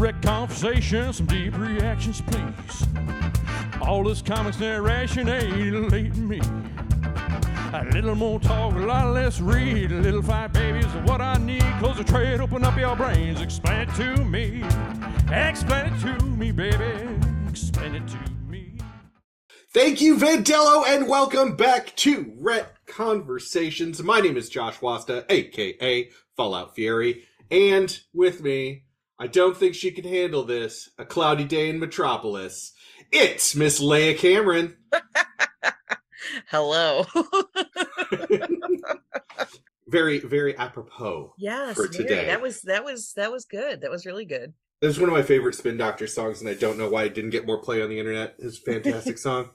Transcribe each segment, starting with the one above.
direct conversation, some deep reactions, please. All this comics narration ain't late me. A little more talk, a lot less read. A little fight, baby, is what I need. Close the trade, open up your brains. Explain it to me. Explain it to me, baby. Explain it to me. Thank you, Vandello, and welcome back to Ret Conversations. My name is Josh Wasta, aka Fallout Fury, and with me, I don't think she can handle this. A cloudy day in Metropolis. It's Miss Leia Cameron. Hello. very, very apropos. yes, For very. today. That was that was that was good. That was really good. This is one of my favorite Spin Doctor songs, and I don't know why it didn't get more play on the internet. It's a fantastic song.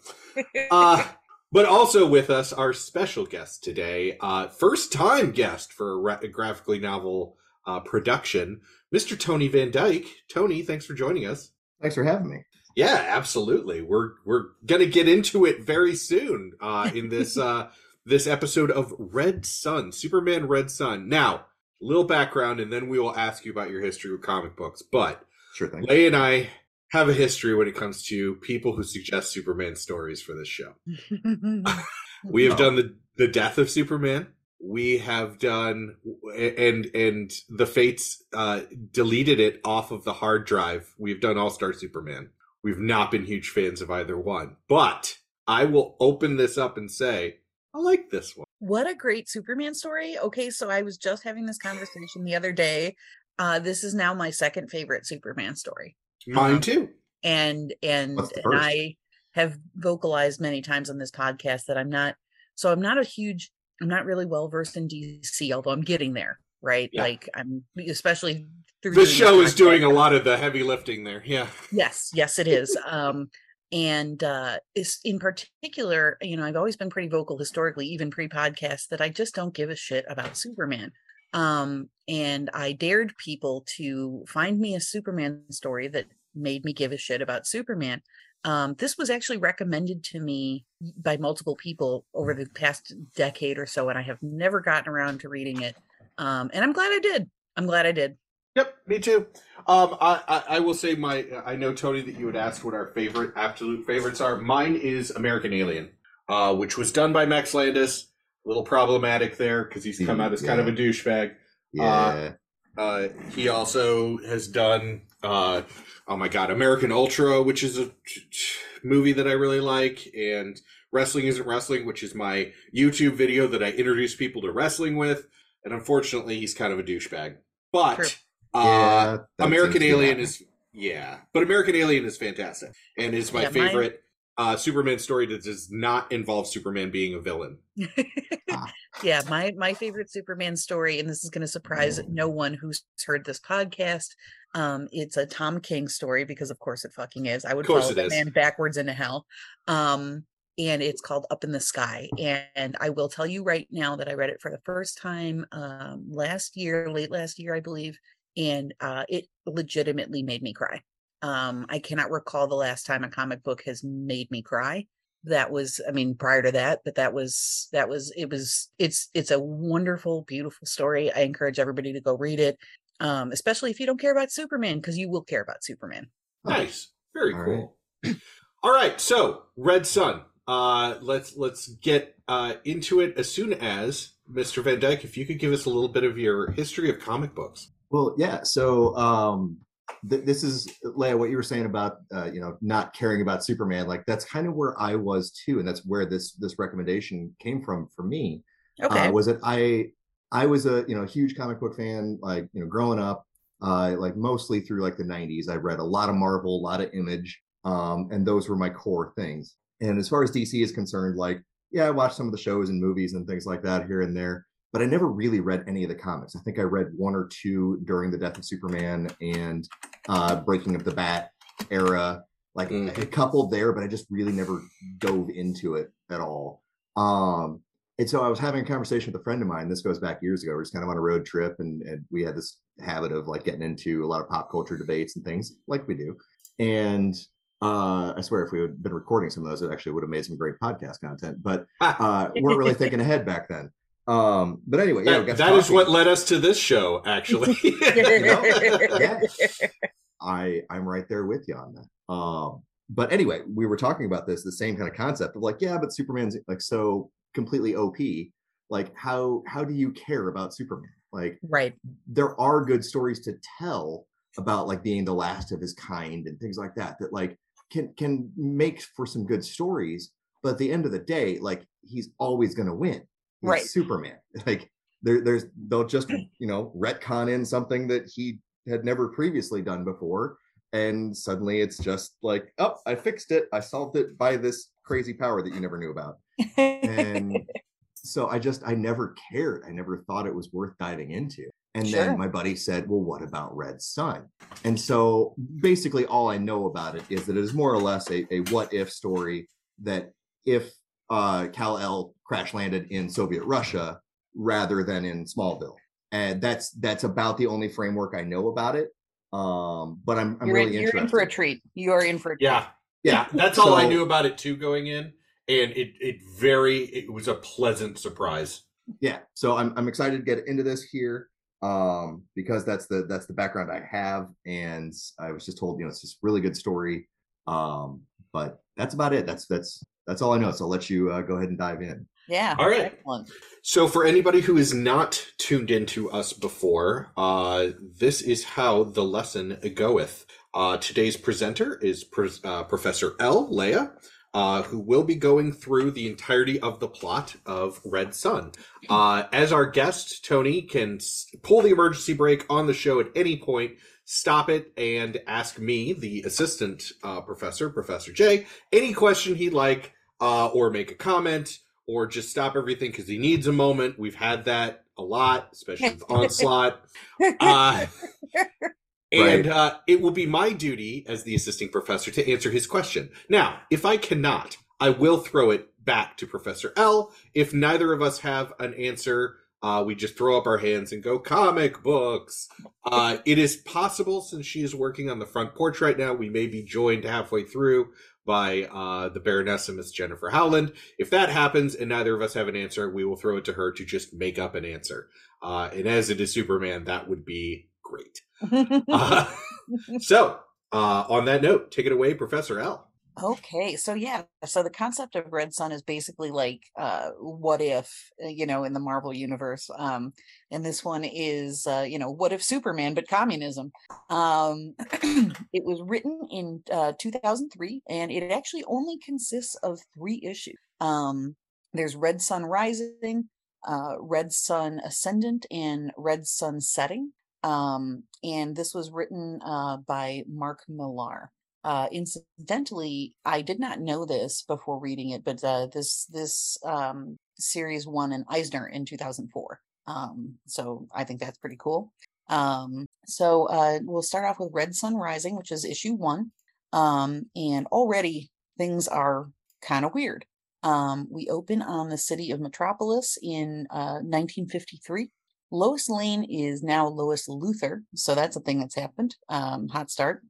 Uh, but also with us, our special guest today, uh, first time guest for a, ra- a graphically novel uh, production, Mr. Tony Van Dyke. Tony, thanks for joining us. Thanks for having me. Yeah, absolutely. We're we're gonna get into it very soon uh, in this uh, this episode of Red Son, Superman Red Son. Now, little background, and then we will ask you about your history with comic books. But Sure thing. Leigh and I have a history when it comes to people who suggest Superman stories for this show. We have Oh. done the the death of Superman. We have done and and the fates uh, deleted it off of the hard drive. We've done All Star Superman. We've not been huge fans of either one, but I will open this up and say I like this one. what a great Superman story. Okay, so I was just having this conversation the other day. Uh, this is now my second favorite Superman story. Mine Um, too. and and, and? I have vocalized many times on this podcast that I'm not so I'm not a huge I'm not really well versed in DC, although I'm getting there, right? Yeah. Like I'm especially through This show is doing a lot of the heavy lifting there. Yeah. Yes, yes, it is. Um, and uh, is in particular, you know, I've always been pretty vocal historically, even pre-podcast, that I just don't give a shit about Superman. Um, and I dared people to find me a Superman story that made me give a shit about Superman. Um, this was actually recommended to me by multiple people over the past decade or so, and I have never gotten around to reading it. Um, and I'm glad I did. I'm glad I did. Yep, me too. Um, I, I, I will say my. I know Tony that you would ask what our favorite, absolute favorites are. Mine is American Alien, uh, which was done by Max Landis. A little problematic there because he's come out as kind of a douchebag. Yeah. Uh, he also has done. Uh, oh my God, American Ultra, which is a t- t- movie that I really like, and Wrestling Isn't Wrestling, which is my YouTube video that I introduce people to wrestling with. And unfortunately, he's kind of a douchebag. But uh, Yeah, American seems to be Alien is yeah, but American Alien is fantastic and is my Yeah, mine- favorite uh, Superman story that does not involve Superman being a villain. Ah. yeah, my my favorite Superman story, and this is going to surprise no one who's heard this podcast. Um, it's a Tom King story because, of course, it fucking is. I would follow it that is. man backwards into hell. Um, and it's called Up in the Sky. And I will tell you right now that I read it for the first time um, last year, late last year, I believe, and uh, it legitimately made me cry. Um, I cannot recall the last time a comic book has made me cry that was i mean prior to that but that was that was it was it's it's a wonderful beautiful story i encourage everybody to go read it um especially if you don't care about superman because you will care about superman Nice, very All cool. All right, so Red Son. Uh, let's let's get uh, into it as soon as Mr. Van Dyke. If you could give us a little bit of your history of comic books. Well, yeah. So um, th- this is Leia. What you were saying about uh, you know not caring about Superman, like that's kind of where I was too, and that's where this this recommendation came from for me. okay uh, was that I I was a you know huge comic book fan like you know growing up uh like mostly through like the 90s I read a lot of Marvel a lot of Image um and those were my core things. And as far as DC is concerned like yeah I watched some of the shows and movies and things like that here and there but I never really read any of the comics. I think I read one or two during the death of Superman and uh Breaking of the Bat era like Mhm. a couple there but I just really never dove into it at all. Um and so I was having a conversation with a friend of mine. This goes back years ago. We are just kind of on a road trip, and, and we had this habit of like getting into a lot of pop culture debates and things like we do. And uh, I swear, if we had been recording some of those, it actually would have made some great podcast content. But uh, weren't really thinking ahead back then. Um, but anyway, yeah, That, is what led us to this show, actually. know, yeah. I I'm right there with you on that. Um, but anyway, we were talking about this, the same kind of concept of like, yeah, but Superman's like so completely OP. Like, how how do you care about Superman? Like, right. there are good stories to tell about like being the last of his kind and things like that. That like can can make for some good stories. But at the end of the day, like he's always going to win. He's Right. Superman. Like there, there's they'll just you know retcon in something that he had never previously done before, and suddenly it's just like, oh, I fixed it. I solved it by this crazy power that you never knew about. And so I just I never cared. I never thought it was worth diving into. And Sure. then my buddy said, "Well, what about Red Son?" And so basically, all I know about it is that it is more or less a, a what if story that if uh, Kal El crash landed in Soviet Russia rather than in Smallville, and that's that's about the only framework I know about it. Um, but I'm I'm you're, really in, you're interested. in for a treat. You are in for a treat. Yeah, yeah. That's all I knew about it too going in, and it it very it was a pleasant surprise. yeah so i'm i'm excited to get into this here um because that's the that's the background i have and i was just told you know it's just really good story um but that's about it that's that's that's all i know so i'll let you uh, go ahead and dive in Yeah. All right. Excellent. So, for anybody who is not tuned into us before, uh, this is how the lesson goeth. Uh, today's presenter is Pres- uh, Professor L. Leia, uh, who will be going through the entirety of the plot of Red Son. Uh, as our guest, Tony can s- pull the emergency brake on the show at any point, stop it, and ask me, the assistant uh, professor, Professor J, any question he'd like, uh, or make a comment or just stop everything because he needs a moment. We've had that a lot, especially with Onslaught. And uh, it will be my duty as the assisting professor to answer his question. Now, if I cannot, I will throw it back to Professor L. If neither of us have an answer, uh, we just throw up our hands and go comic books. Uh, it is possible, since she is working on the front porch right now, we may be joined halfway through by uh, the Baroness and Miss Jennifer Howland. If that happens and neither of us have an answer, we will throw it to her to just make up an answer. Uh, and as it is Superman, that would be great. So, uh, on that note, take it away, Professor L. Okay, so yeah, so the concept of Red Son is basically like uh what if, uh, you know, in the Marvel universe. Um and this one is uh, you know, what if Superman but communism. Um it was written in uh 2003 and it actually only consists of 3 issues. Um there's Red Son Rising, uh Red Son Ascendant and Red Son Setting. Um and this was written uh by Mark Millar. Uh, incidentally, I did not know this before reading it, but uh, this this um, series won an Eisner in 2004. Um, so I think that's pretty cool. Um, so uh, we'll start off with Red Son Rising, which is issue one, um, and already things are kind of weird. Um, we open on the city of Metropolis in uh, 1953. Lois Lane is now Lois Luthor, so that's a thing that's happened. Um, hot start.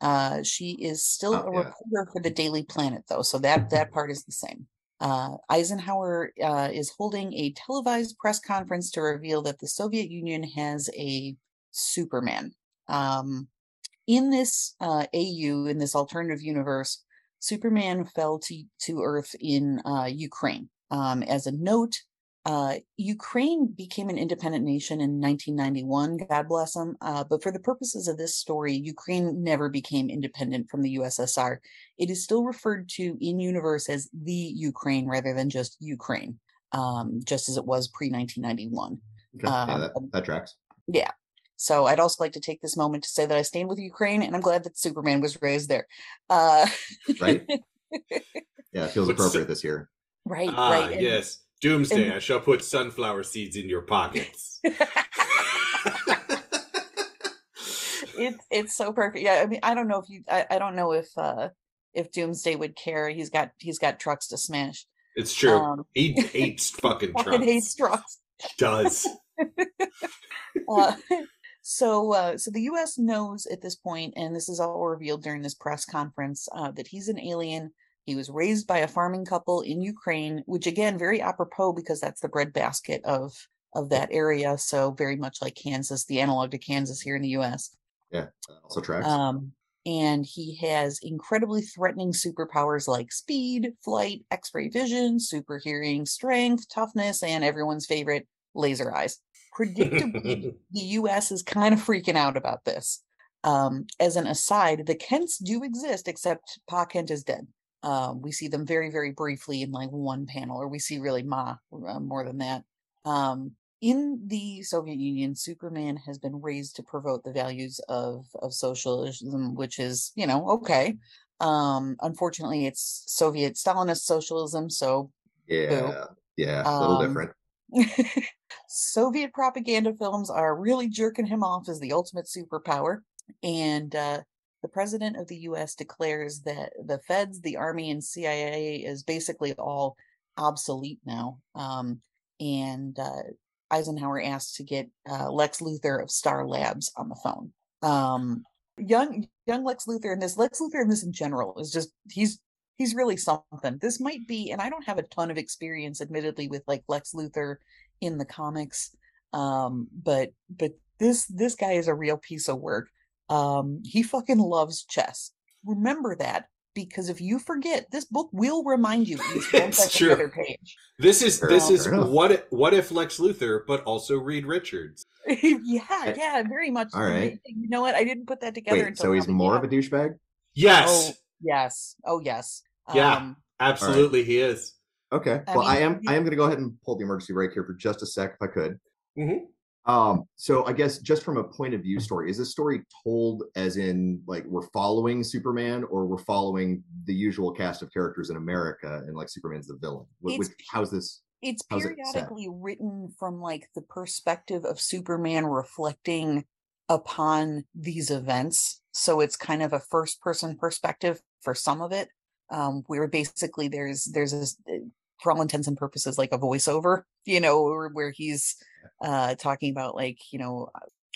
Uh, she is still Oh, a yeah. reporter for the Daily Planet, though, so that that part is the same. Uh, Eisenhower uh, is holding a televised press conference to reveal that the Soviet Union has a Superman. Um, in this uh, AU, in this alternative universe, Superman fell to, to Earth in uh, Ukraine. Um, as a note, uh, Ukraine became an independent nation in 1991, God bless them. Uh, but for the purposes of this story, Ukraine never became independent from the USSR. It is still referred to in universe as the Ukraine rather than just Ukraine, um, just as it was pre 1991. Okay, yeah, Um, that, that tracks Yeah. So I'd also like to take this moment to say that I stand with Ukraine and I'm glad that Superman was raised there. Uh, right yeah it feels appropriate this year right, Ah, right. and- yes. Doomsday, and- I shall put sunflower seeds in your pockets. it's it's so perfect. Yeah, I mean, I don't know if you, I, I don't know if uh if Doomsday would care. He's got he's got trucks to smash. it's true. Um, he hates fucking Fucking trucks. hates trucks. Does. Uh, so uh, so the U.S. knows at this point, and this is all revealed during this press conference, uh, that he's an alien. He was raised by a farming couple in Ukraine, which again, very apropos because that's the breadbasket of of that area. So very much like Kansas, the analog to Kansas here in the U.S. Yeah, also tracks. Um, and he has incredibly threatening superpowers like speed, flight, x ray vision, super hearing, strength, toughness, and everyone's favorite, laser eyes. Predictably, the US is kind of freaking out about this. Um, as an aside, the Kents do exist, except Pa Kent is dead. Um, we see them very, very briefly in like one panel, or we see really Ma uh, more than that. Um, in the Soviet Union, Superman has been raised to promote the values of of socialism, which is, you know, okay. Um, unfortunately, it's Soviet Stalinist socialism, so yeah, yeah, a little Um, different. Soviet propaganda films are really jerking him off as the ultimate superpower. And uh, the president of the US declares that the feds, the army, and CIA is basically all obsolete now. Um, and uh, Eisenhower asked to get uh, Lex Luthor of Star Labs on the phone. Um, young young Lex Luthor and this Lex Luthor in this in general is just he's he's really something. This might be, and I don't have a ton of experience, admittedly, with like Lex Luthor in the comics. Um, but but this this guy is a real piece of work. Um, he fucking loves chess. Remember that because if you forget, this book will remind you each It's true. other page. This is Fair this is fair what if, what if Lex Luthor, but also Reed Richards. yeah, yeah, very much. All right. You know what? I didn't put that together Wait, until so he's more yeah. of a douchebag? Yes, Oh yes. Oh yes. Yeah. Um, absolutely, he is. Okay. I well, I am you- I am going to go ahead and pull the emergency brake here for just a sec, if I could. Mhm. Um, so I guess just from a point of view story, is this story told as in like we're following Superman or we're following the usual cast of characters in America and like Superman's the villain? Wh- It's- which, how's this? it's How's it periodically written from like the perspective of Superman reflecting upon these events. So it's kind of a first person perspective for some of it. Um, where basically there's there's this uh, for all intents and purposes like a voiceover, you know, where, where he's uh talking about like, you know,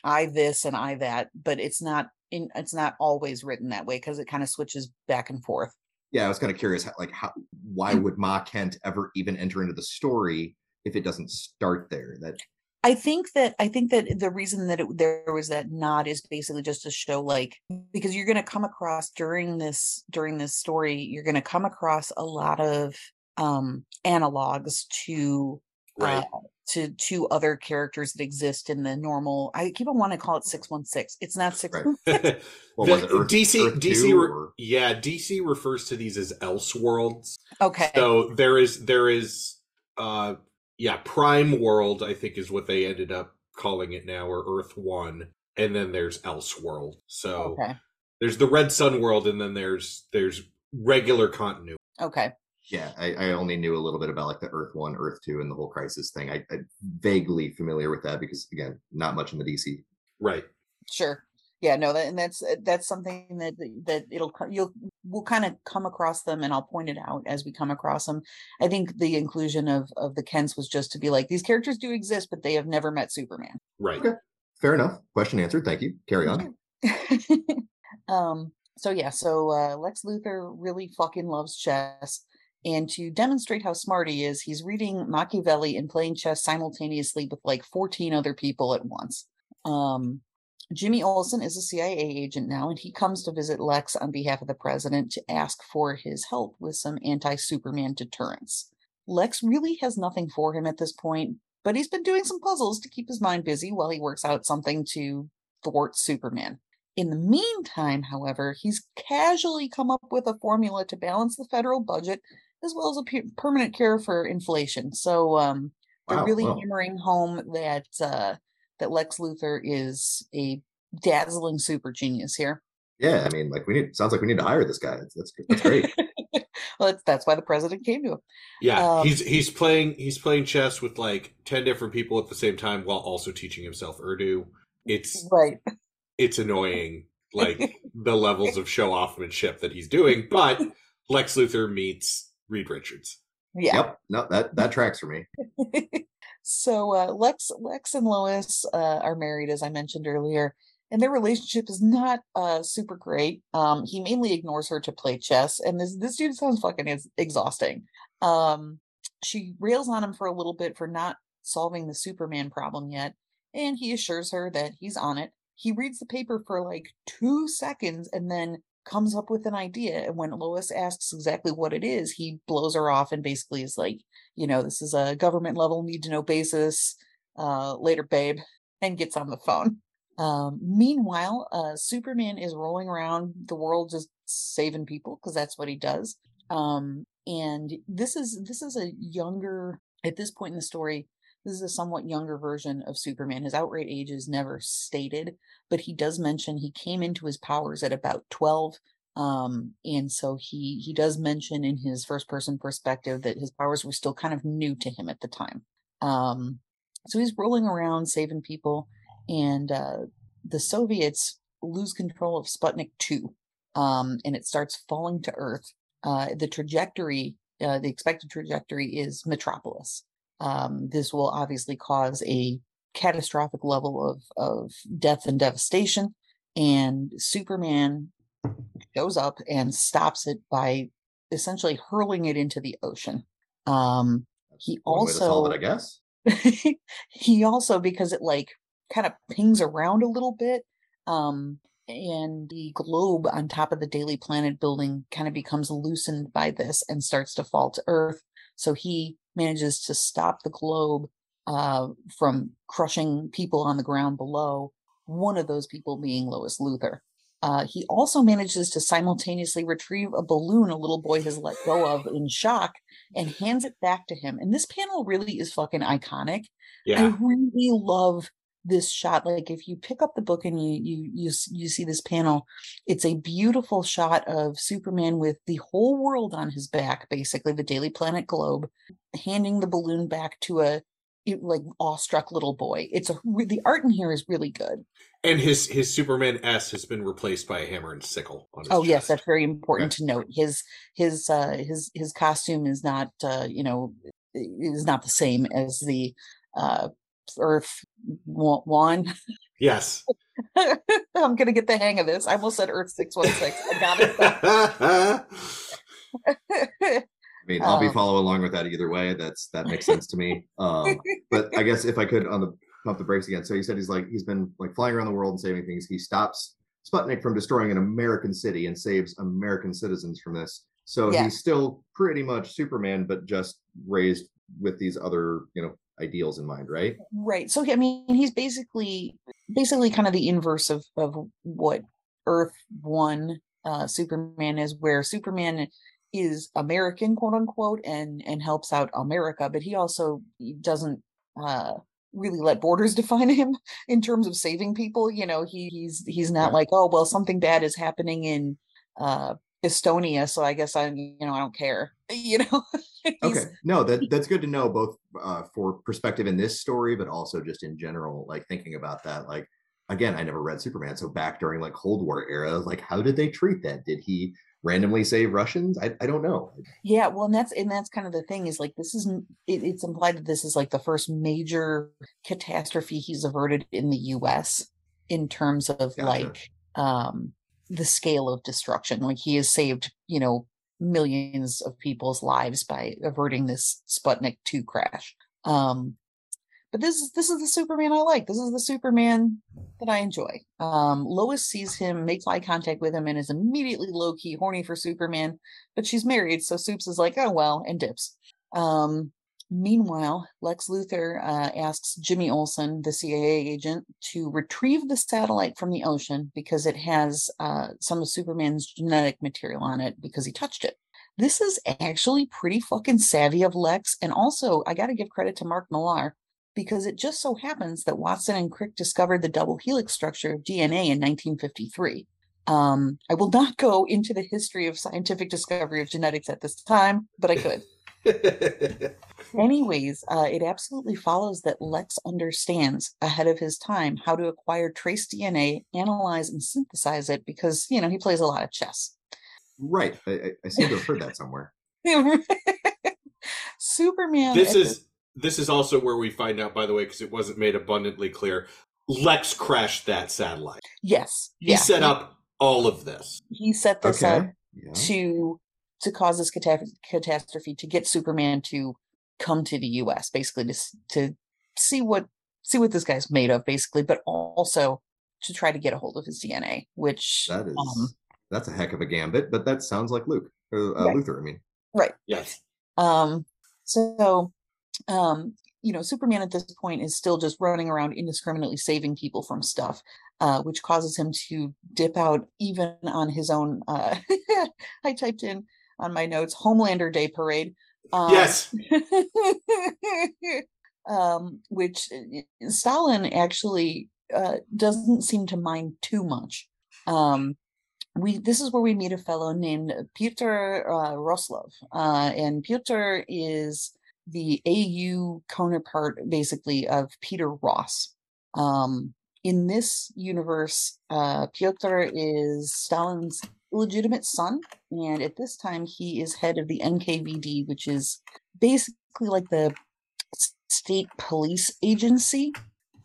I this and I that, but it's not in it's not always written that way because it kind of switches back and forth. Yeah, I was kind of curious, how- like how why would Ma Kent ever even enter into the story if it doesn't start there? That I think that I think that the reason that it, there was that nod is basically just to show like because you're going to come across during this during this story you're going to come across a lot of um analogs to Right. uh, to to other characters that exist in the normal I keep on wanting to call it 616 it's not 616 what The- was DC Earth DC re- yeah DC refers to these as else worlds. okay So there is there is uh yeah Prime World I think is what they ended up calling it now or Earth One, and then there's Elseworld. So okay there's the Red Son world, and then there's there's regular continuity. okay Yeah, I, I only knew a little bit about like the Earth One, Earth Two, and the whole crisis thing. I, I vaguely familiar with that because again, not much in the DC. Right. Sure. Yeah, no, that, and that's uh, that's something that that it'll co- you'll we'll kind of come across them, and I'll point it out as we come across them. I think the inclusion of of the Kents was just to be like these characters do exist, but they have never met Superman. Right. Okay. Fair enough. Question answered. Thank you. Carry on. um. So yeah. So uh, Lex Luthor really fucking loves chess, and to demonstrate how smart he is, he's reading Machiavelli and playing chess simultaneously with like fourteen other people at once. Um. Jimmy Olsen is a CIA agent now, and he comes to visit Lex on behalf of the president to ask for his help with some anti Superman deterrence. Lex really has nothing for him at this point, but he's been doing some puzzles to keep his mind busy while he works out something to thwart Superman. In the meantime, however, he's casually come up with a formula to balance the federal budget as well as a permanent cure for inflation. So um, they're Wow, really wow. hammering home that uh, that Lex Luthor is a dazzling super genius here. Yeah, I mean, like we need. Sounds like we need to hire this guy. That's that's, that's great. well, that's, that's why the president came to him. Yeah. Um, he's he's playing he's playing chess with like ten different people at the same time while also teaching himself Urdu. It's Right. it's annoying, like the levels of show offmanship that he's doing. But Lex Luthor meets Reed Richards. Yeah. Yep. No, that that tracks for me. so uh, Lex, Lex and Lois uh, are married, as I mentioned earlier, and their relationship is not uh, super great. Um, he mainly ignores her to play chess, and this this dude sounds fucking ex- exhausting. Um, she rails on him for a little bit for not solving the Superman problem yet, and he assures her that he's on it. he reads the paper for like two seconds and then comes up with an idea. And when Lois asks exactly what it is, he blows her off and basically is like, you know, this is a government level need to know basis. Uh, later, babe, and gets on the phone. Um, meanwhile, uh, Superman is rolling around the world just saving people because that's what he does. Um, and this is this is a younger at this point in the story. This is a somewhat younger version of Superman. His outright age is never stated, but he does mention he came into his powers at about 12. Um, and so he he does mention in his first person perspective that his powers were still kind of new to him at the time. Um, so he's rolling around saving people, and uh, the Soviets lose control of Sputnik 2, um, and it starts falling to Earth. Uh, the trajectory, uh, the expected trajectory is Metropolis. Um, this will obviously cause a catastrophic level of, of death and devastation. And Superman shows up and stops it by essentially hurling it into the ocean. Um, he One way to solve also it, I guess. he also because it like kind of pings around a little bit um and the globe on top of the daily planet building kind of becomes loosened by this and starts to fall to earth so he manages to stop the globe uh from crushing people on the ground below one of those people being lois luthor uh, he also manages to simultaneously retrieve a balloon a little boy has let go of in shock and hands it back to him. And this panel really is fucking iconic. Yeah. I really love this shot. Like if you pick up the book and you you you you see this panel, it's a beautiful shot of Superman with the whole world on his back, basically the Daily Planet globe, handing the balloon back to a like awestruck little boy. It's a the art in here is really good. And his his Superman S has been replaced by a hammer and sickle on his Oh yes, that's very important to note. His his uh his his costume is not uh you know is not the same as the uh Earth wa- one. Yes. I'm gonna get the hang of this. I almost said Earth six one six. I got it. I mean, I'll be Um, following along with that either way. That's that makes sense to me. Um, but I guess if I could on the pump the brakes again. So he said he's like he's been like flying around the world and saving things. He stops Sputnik from destroying an American city and saves American citizens from this. So Yeah. he's still pretty much Superman, but just raised with these other you know ideals in mind, right? right. So I mean, he's basically basically kind of the inverse of of what Earth one uh Superman is, where Superman is American, quote unquote, and and helps out America, but he also doesn't uh really let borders define him in terms of saving people. You know, he he's he's not Yeah. like, oh well, something bad is happening in uh Estonia, so I guess I'm you know I don't care. You know. Okay, no, that that's good to know both uh, for perspective in this story, but also just in general, like thinking about that. Like again, I never read Superman, so back during like Cold War era, like how did they treat that? Did he randomly save Russians? I I don't know. Yeah, well, and that's and that's kind of the thing is like this is it, it's implied that this is like the first major catastrophe he's averted in the U.S. in terms of Gotcha. like um the scale of destruction. Like he has saved you know millions of people's lives by averting this Sputnik two crash. Um, but this is this is the Superman I like. This is the Superman that I enjoy. Um, Lois sees him, makes eye contact with him, and is immediately low key horny for Superman. But she's married, so Supes is like, oh well, and dips. Um, meanwhile, Lex Luthor uh, asks Jimmy Olsen, the CIA agent, to retrieve the satellite from the ocean because it has uh, some of Superman's genetic material on it because he touched it. This is actually pretty fucking savvy of Lex, and also I got to give credit to Mark Millar because it just so happens that Watson and Crick discovered the double helix structure of DNA in 1953. Um, I will not go into the history of scientific discovery of genetics at this time, but I could. Anyways, uh, it absolutely follows that Lex understands ahead of his time how to acquire trace DNA, analyze and synthesize it because, you know, he plays a lot of chess. Right, I, I- I seem to have heard that somewhere. Superman. this at is this is also where we find out, by the way, because it wasn't made abundantly clear. Lex crashed that satellite. yes. He yeah, set up all of this. He set this up yeah. to to cause this cata- catastrophe to get Superman to come to the U.S. basically to to see what see what this guy's made of basically, but also to try to get a hold of his DNA, which That is um, that's a heck of a gambit, but that sounds like Luke. or, Uh, Right. Luthor, I mean. Right? Yes. Um, so, um, you know, Superman at this point is still just running around indiscriminately saving people from stuff, uh, which causes him to dip out even on his own. Uh, I typed in on my notes Homelander Day Parade. Um, yes. um, which uh, Stalin actually uh, doesn't seem to mind too much. Um, we this is where we meet a fellow named Pyotr uh, Roslov, uh, and Pyotr is the AU counterpart, basically, of Peter Ross. Um, in this universe, uh, Pyotr is Stalin's illegitimate son, and at this time he is head of the NKVD, which is basically like the state police agency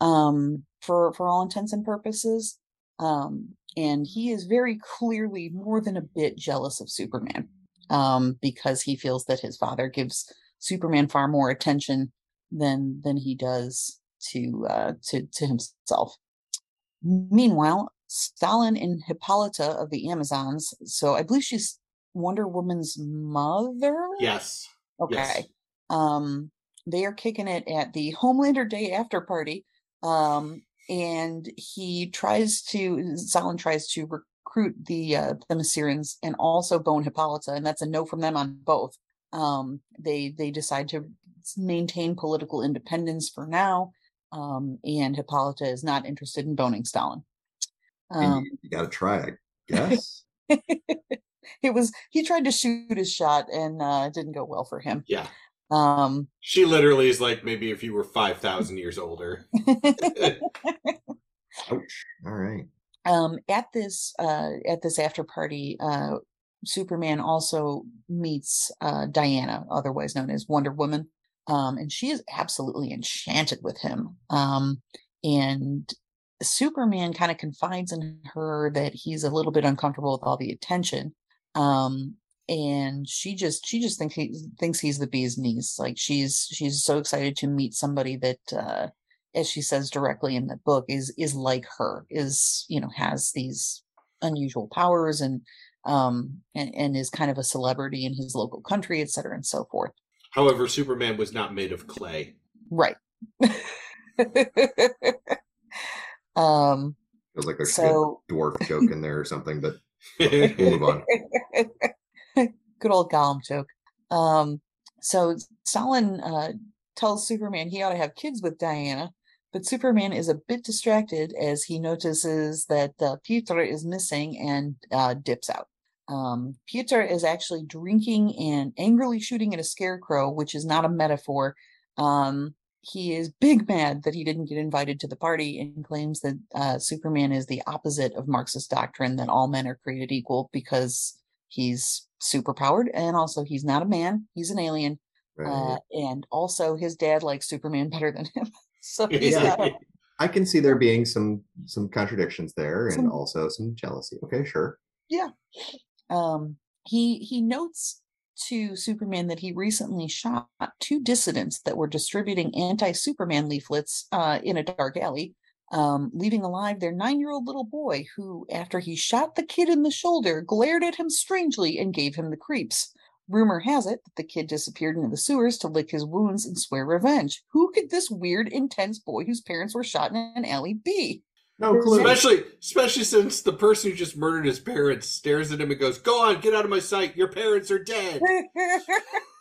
um, for for all intents and purposes. Um, and he is very clearly more than a bit jealous of Superman um, because he feels that his father gives Superman far more attention than than he does to uh, to to himself. Meanwhile, Stalin and Hippolyta of the Amazons. So I believe she's Wonder Woman's mother. Yes. Okay. Yes. Um, they are kicking it at the Homelander Day after party. Um, and he tries to Stalin tries to recruit the uh the Themyscirans and also Bone Hippolyta, and that's a no from them on both. Um, they they decide to maintain political independence for now. Um, and Hippolyta is not interested in boning Stalin. Um, you, you got to try, I guess. it was he tried to shoot his shot and uh it didn't go well for him. Yeah. Um She literally is like maybe if you were 5,000 years older. Ouch. All right. um at this uh at this after party uh superman also meets uh diana otherwise known as wonder woman um and she is absolutely enchanted with him um and superman kind of confides in her that he's a little bit uncomfortable with all the attention um and she just she just thinks he thinks he's the bee's knees like she's she's so excited to meet somebody that uh as she says directly in the book is is like her is you know has these unusual powers and um and, and is kind of a celebrity in his local country et cetera and so forth However, Superman was not made of clay. right um Feels like there's so a dwarf joke in there or something, but we'll move on. good old Gollum joke. Um, so Stalin uh, tells Superman he ought to have kids with Diana, but Superman is a bit distracted as he notices that uh, Piotr is missing and uh, dips out. Um, Piotr is actually drinking and angrily shooting at a scarecrow, which is not a metaphor. Um, he is big mad that he didn't get invited to the party and claims that uh, Superman is the opposite of Marxist doctrine that all men are created equal because he's superpowered and also he's not a man, he's an alien. Right. Uh, and also his dad likes Superman better than him. so Yeah. I can see there being some some contradictions there and Some- also some jealousy. Okay, sure. Yeah. Um he he notes to Superman that he recently shot two dissidents that were distributing anti-Superman leaflets uh, in a dark alley, um, leaving alive their nine-year-old little boy, who, after he shot the kid in the shoulder, glared at him strangely and gave him the creeps. Rumor has it that the kid disappeared into the sewers to lick his wounds and swear revenge. Who could this weird, intense boy whose parents were shot in an alley be? No clue. Especially, especially since the person who just murdered his parents stares at him and goes, "Go on, get out of my sight. Your parents are dead."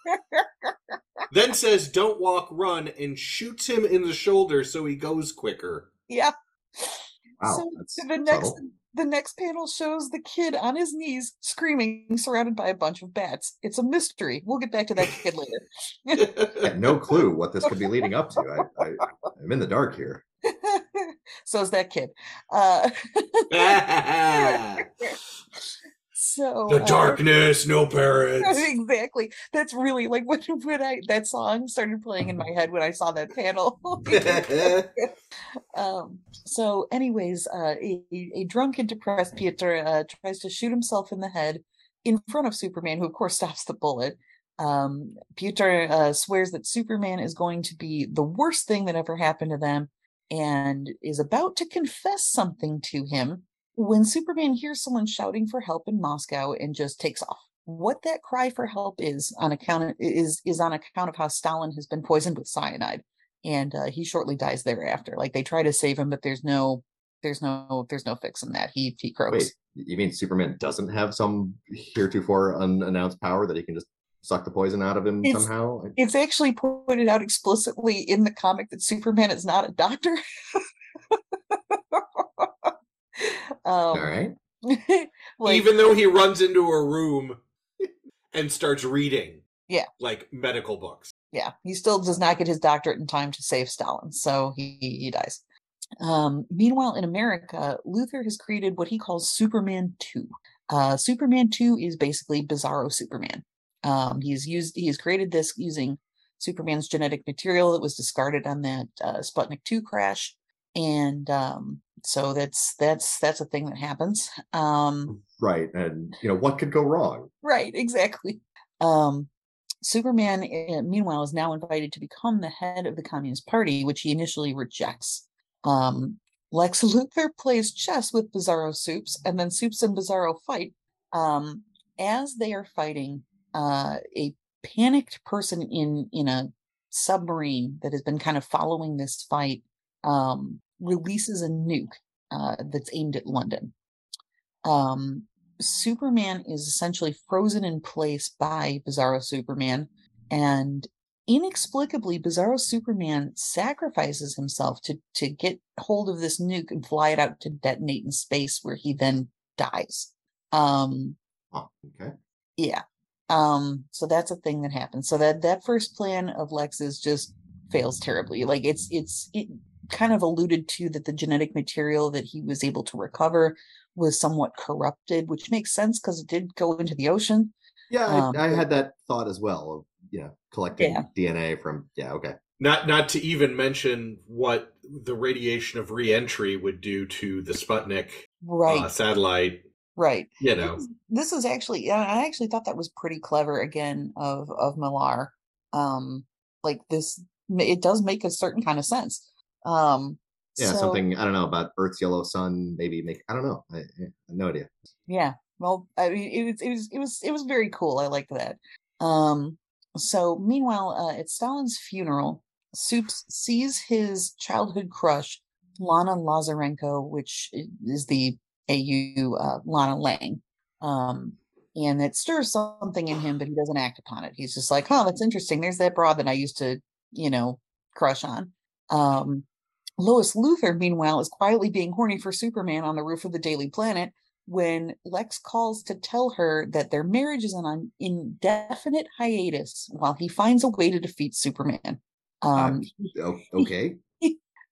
then says, "Don't walk, run," and shoots him in the shoulder so he goes quicker. yeah. Wow, So that's the next the next panel shows the kid on his knees screaming surrounded by a bunch of bats it's a mystery we'll get back to that kid later I no clue what this could be leading up to. I, I, I'm in the dark here. so is that kid. Uh the so uh, darkness, no parents. exactly. That's really like when, when i that song started playing in my head when i saw that panel. Um so anyways uh a, a drunk and depressed Piotr uh, tries to shoot himself in the head in front of superman who of course stops the bullet. Um Piotr uh, swears that superman is going to be the worst thing that ever happened to them and is about to confess something to him when Superman hears someone shouting for help in Moscow and just takes off. What that cry for help is on account of, is is on account of how Stalin has been poisoned with cyanide, and uh, he shortly dies thereafter. Like they try to save him, but there's no there's no there's no fixing that. He he croaks. Wait, you mean Superman doesn't have some heretofore unannounced power that he can just suck the poison out of him It's- somehow? It's actually pointed out explicitly in the comic that Superman is not a doctor. um, All right. like, Even though he runs into a room and starts reading, Yeah. like medical books. yeah, he still does not get his doctorate in time to save Stalin, so he he dies. Um, meanwhile, in America, Luthor has created what he calls Superman 2. Uh, Superman 2 is basically Bizarro Superman. Um, he's used he's created this using Superman's genetic material that was discarded on that uh, Sputnik 2 crash. And um, so that's that's that's a thing that happens. Um, Right. And you know, what could go wrong? Right, exactly. Um, Superman, uh, meanwhile, is now invited to become the head of the Communist Party, which he initially rejects. Um, Lex Luthor plays chess with Bizarro Soups, and then Soups and Bizarro fight. Um, as they are fighting, uh, a panicked person in in a submarine that has been kind of following this fight um, releases a nuke uh, that's aimed at London. Um, Superman is essentially frozen in place by Bizarro Superman, and inexplicably, Bizarro Superman sacrifices himself to to get hold of this nuke and fly it out to detonate in space, where he then dies. Um, Oh, okay. yeah. Um, so that's a thing that happens. So that that first plan of Lex's just fails terribly. Like it's it's it kind of alluded to that the genetic material that he was able to recover was somewhat corrupted, which makes sense because it did go into the ocean. Yeah, Um, I, I had that thought as well of you know collecting Yeah. DNA from yeah, okay. Not not to even mention what the radiation of reentry would do to the Sputnik Right, uh, satellite. Right. You know, This, this is actually I actually thought that was pretty clever again of of Millar. Um like this it does make a certain kind of sense. Um Yeah, so- something I don't know about Earth's yellow sun. Maybe make I don't know. I, I have no idea. yeah well i mean it was it was it was it was very cool i liked that um so meanwhile uh, at stalin's funeral soups sees his childhood crush lana lazarenko which is the au uh, lana lang um and it stirs something in him but he doesn't act upon it he's just like oh that's interesting there's that broad that i used to you know crush on um lois luther meanwhile is quietly being horny for superman on the roof of the daily planet when Lex calls to tell her that their marriage is on an indefinite hiatus while he finds a way to defeat Superman. Um, Oh, okay.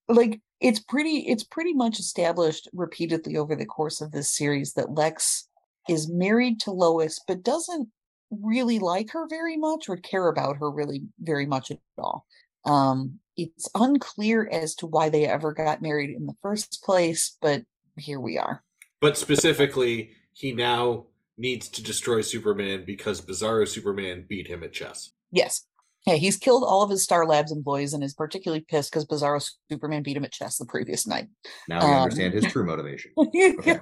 like it's pretty, it's pretty much established repeatedly over the course of this series that Lex is married to Lois, but doesn't really like her very much or care about her really very much at all. Um, it's unclear as to why they ever got married in the first place, but here we are. but specifically, he now needs to destroy Superman because Bizarro Superman beat him at chess. Yes. Hey, he's killed all of his Star Labs employees and is particularly pissed because Bizarro Superman beat him at chess the previous night. Now we Um, understand his true motivation. Okay.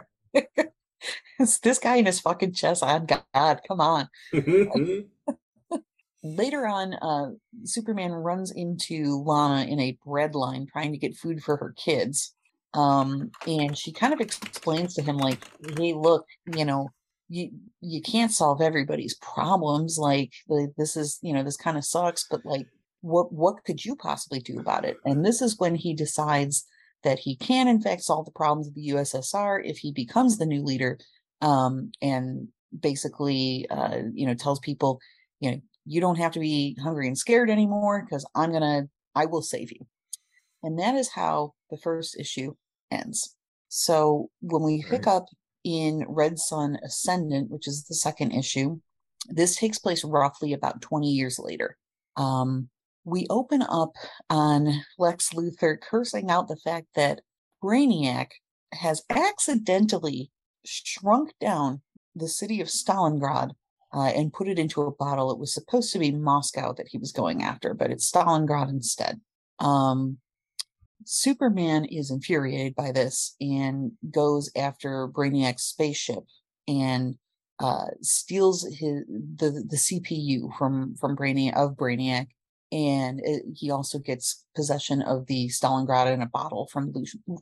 It's this guy and his fucking chess on God, come on. Later on, uh, Superman runs into Lana in a bread line trying to get food for her kids. Um, and she kind of explains to him, like, hey, look, you know, you you can't solve everybody's problems. Like, like this is, you know, this kind of sucks, but like, what what could you possibly do about it? And this is when he decides that he can, in fact, solve the problems of the USSR if he becomes the new leader. Um, and basically, uh, you know, tells people, you know, you don't have to be hungry and scared anymore because I'm gonna, I will save you. And that is how the first issue ends. So when we pick up in Red Son Ascendant, which is the second issue, this takes place roughly about 20 years later. Um, we open up on Lex Luthor cursing out the fact that Brainiac has accidentally shrunk down the city of Stalingrad uh, and put it into a bottle. It was supposed to be Moscow that he was going after, but it's Stalingrad instead. Um, Superman is infuriated by this and goes after Brainiac's spaceship and uh, steals his the the CPU from from Brainiac of Brainiac, and it, he also gets possession of the Stalingrad in a bottle from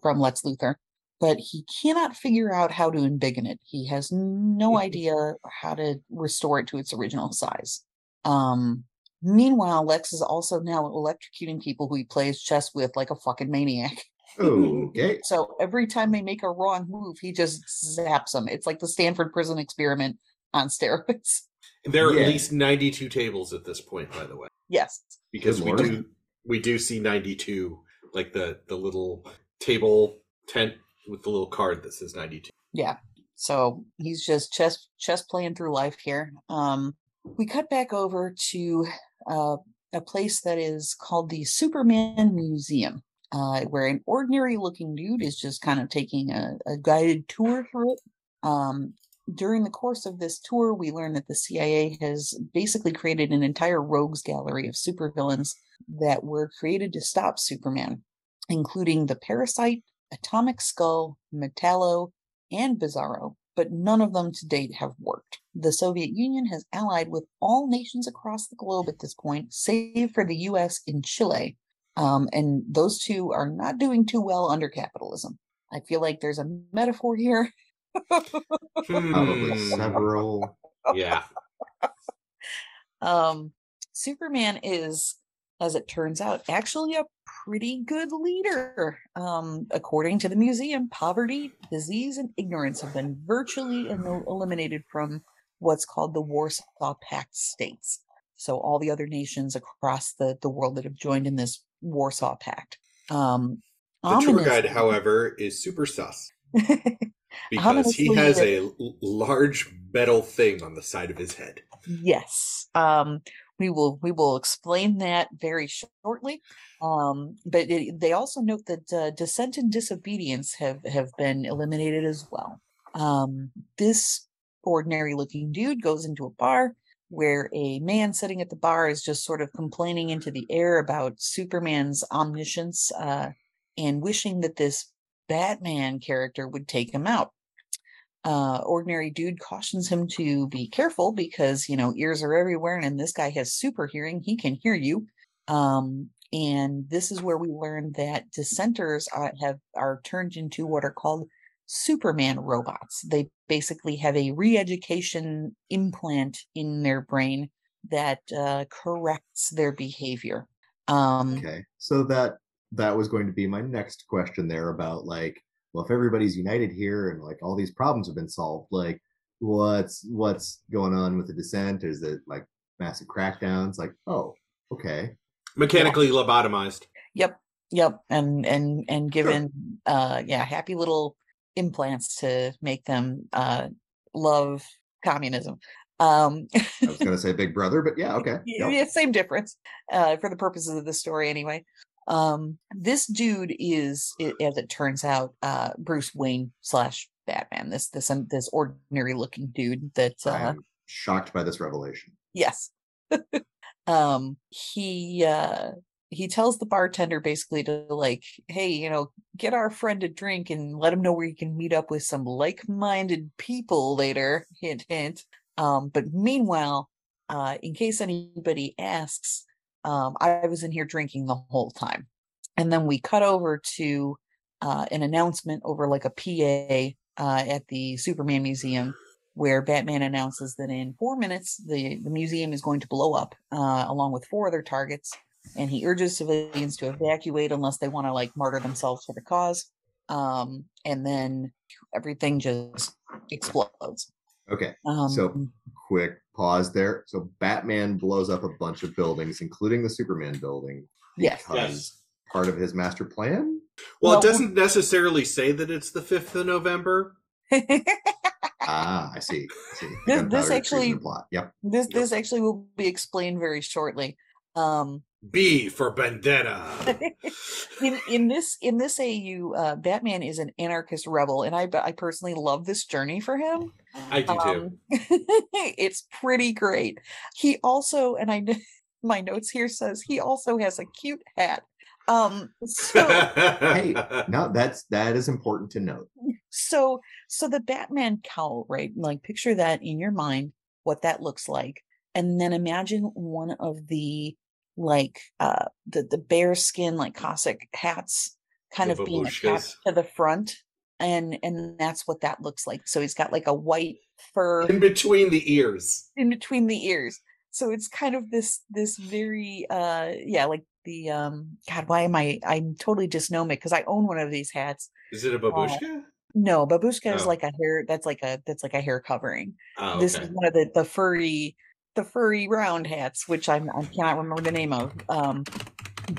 from Lex Luthor. But he cannot figure out how to embiggen it. He has no idea how to restore it to its original size. Um, meanwhile, Lex is also now electrocuting people who he plays chess with like a fucking maniac. Okay. So every time they make a wrong move, he just zaps them. It's like the Stanford prison experiment on steroids. There are Yeah. at least 92 tables at this point, by the way, Yes. because we do we do see 92, like the the little table tent with the little card that says 92. Yeah. So he's just chess chess playing through life here. Um, we cut back over to uh, a place that is called the Superman Museum, uh, where an ordinary looking dude is just kind of taking a, a guided tour through it. Um, during the course of this tour, we learn that the CIA has basically created an entire rogues gallery of supervillains that were created to stop Superman, including the Parasite, Atomic Skull, Metallo, and Bizarro, but none of them to date have worked. The Soviet Union has allied with all nations across the globe at this point, save for the US and Chile. Um, and those two are not doing too well under capitalism. I feel like there's a metaphor here. Probably Hmm. several. Yeah. Um, Superman is, as it turns out, actually a pretty good leader. Um, according to the museum, poverty, disease, and ignorance have been virtually eliminated from what's called the Warsaw Pact states. So all the other nations across the, the world that have joined in this Warsaw Pact. Um, The tour guide, however, is super sus because he has a large metal thing on the side of his head. Yes. Um, we will we will explain that very shortly. Um, but it, they also note that uh, dissent and disobedience have have been eliminated as well. Um, this ordinary looking dude goes into a bar where a man sitting at the bar is just sort of complaining into the air about Superman's omniscience uh, and wishing that this Batman character would take him out. Uh ordinary dude cautions him to be careful because you know ears are everywhere and this guy has super hearing. He can hear you. Um and this is where we learn that dissenters are, have are turned into what are called superman robots they basically have a re-education implant in their brain that uh, corrects their behavior um Okay. So that that was going to be my next question there about like, well, if everybody's united here and like all these problems have been solved, like what's what's going on with the dissent? Is it like massive crackdowns? Like, oh, okay. Mechanically lobotomized. Yep, yep, and and and given uh yeah, happy little implants to make them uh love communism. Um I was gonna say Big Brother, but yeah, okay. yeah, Yep. yeah, same difference uh for the purposes of the story anyway. Um this dude is as it turns out uh Bruce Wayne slash Batman. This this um, this ordinary looking dude that uh shocked by this revelation. Yes. um he uh he tells the bartender basically to like, hey, you know, get our friend a drink and let him know where he can meet up with some like-minded people later. Hint hint. Um, but meanwhile, uh, in case anybody asks, um, I was in here drinking the whole time. And then we cut over to uh, an announcement over like a PA uh, at the Superman Museum where Batman announces that in four minutes the, the museum is going to blow up uh, along with four other targets. And he urges civilians to evacuate unless they want to like martyr themselves for the cause. Um, and then everything just explodes. Okay. Um, So quick pause there. So Batman blows up a bunch of buildings, including the Superman building, yes. because part of his master plan. Well, Well, it doesn't necessarily say that it's the 5th of November. Ah, I see. I see. This- this actually- plot. Yep. this Yep. this actually will be explained very shortly. Um, V for Vendetta. in in this in this AU, uh, Batman is an anarchist rebel, and I I personally love this journey for him. I do too. Um, it's pretty great. He also, and I kn- my notes here says he also has a cute hat. Um, so Hey, no, that's that is important to note. so so the Batman cowl, right? Like picture that in your mind, what that looks like, and then imagine one of the like uh the the bear skin like Cossack hats kind The of being attached to the front. And and that's what that looks like. So he's got like a white fur In between the ears. in between the ears. So it's kind of this this very uh yeah, like the um God, why am I I'm totally dysnomic because I own one of these hats. Is it a babushka? No, babushka is Oh. like a hair that's like a that's like a hair covering. Oh, This is one of the the furry the furry round hats, which I'm I cannot remember the name of. Um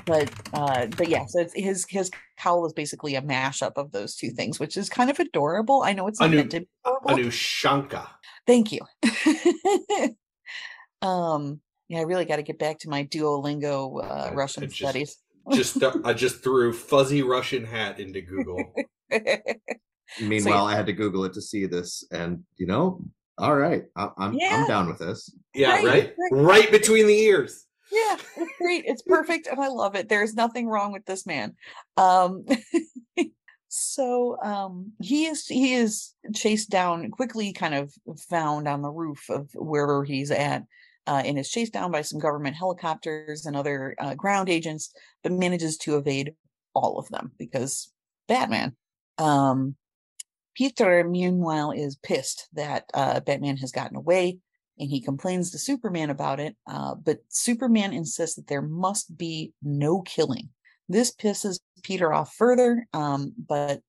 but uh but yeah, so it's his his cowl is basically a mashup of those two things, which is kind of adorable. I know it's not Anu- meant to be adorable. An ushanka. Thank you. um, yeah, I really got to get back to my Duolingo uh, I- Russian I just- studies. Just th- I just threw fuzzy Russian hat into Google. Meanwhile, I had to Google it to see this, and you know, all right, I, I'm Yeah. I'm down with this. Yeah, Right, right? right. Right between the ears. yeah, it's great. It's perfect, and I love it. There's nothing wrong with this man. Um, so um, he is he is chased down quickly, kind of found on the roof of wherever he's at. Uh, and is chased down by some government helicopters and other uh, ground agents, but manages to evade all of them because Batman. Um, Peter, meanwhile, is pissed that uh, Batman has gotten away and he complains to Superman about it. Uh, but Superman insists that there must be no killing. This pisses Peter off further, um, but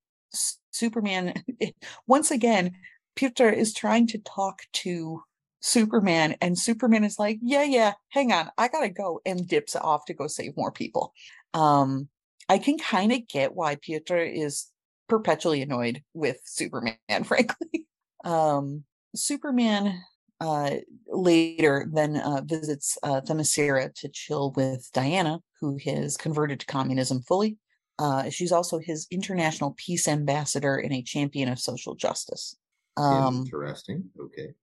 Superman, once again, Peter is trying to talk to Superman, and Superman is like, Yeah, yeah, hang on, I gotta go, and dips off to go save more people. Um, I can kind of get why Peter is perpetually annoyed with Superman, frankly. Um, Superman uh, later then uh, visits uh, Themyscira to chill with Diana, who has converted to communism fully. Uh, she's also his international peace ambassador and a champion of social justice. Um, Interesting. Okay.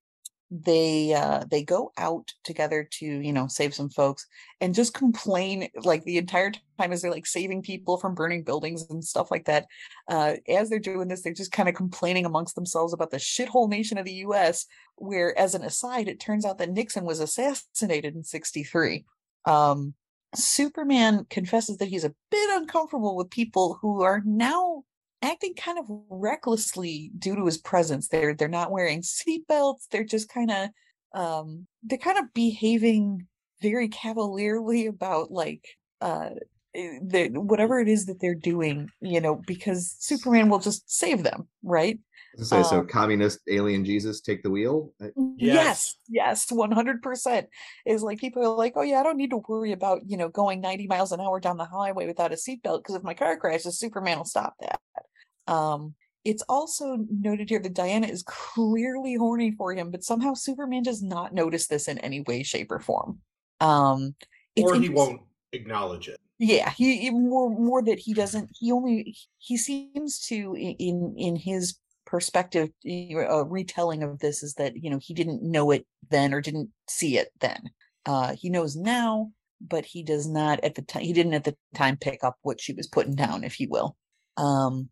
They uh they go out together to you know save some folks and just complain like the entire time as they're like saving people from burning buildings and stuff like that uh as they're doing this they're just kind of complaining amongst themselves about the shithole nation of the US where as an aside it turns out that Nixon was assassinated in 63 um Superman confesses that he's a bit uncomfortable with people who are now acting kind of recklessly due to his presence. They're they're not wearing seatbelts. They're just kind of um they're kind of behaving very cavalierly about like uh eh, the whatever it is that they're doing, you know, because Superman will just save them, right? So, so Um, communist alien Jesus take the wheel. Uh, Yes, yes, 100%. Is like people are like, oh, yeah, I don't need to worry about, you know, going 90 miles an hour down the highway without a seatbelt because if my car crashes, Superman will stop that. Um, it's also noted here that Diana is clearly horny for him, but somehow Superman does not notice this in any way, shape, or form. Um, or he won't acknowledge it. yeah he more more that he doesn't he only he seems to in in his perspective uh, retelling of this is that you know he didn't know it then or didn't see it then uh he knows now but he does not at the time he didn't at the time pick up what she was putting down if you will um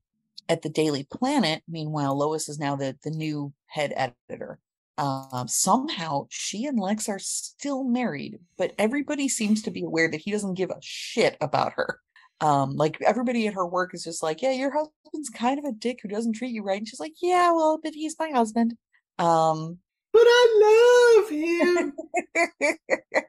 at the daily planet meanwhile lois is now the the new head editor um, somehow she and Lex are still married, but everybody seems to be aware that he doesn't give a shit about her. Um, like everybody at her work is just like, yeah, your husband's kind of a dick who doesn't treat you right. And she's like, yeah, well, but he's my husband. Um, But I love him.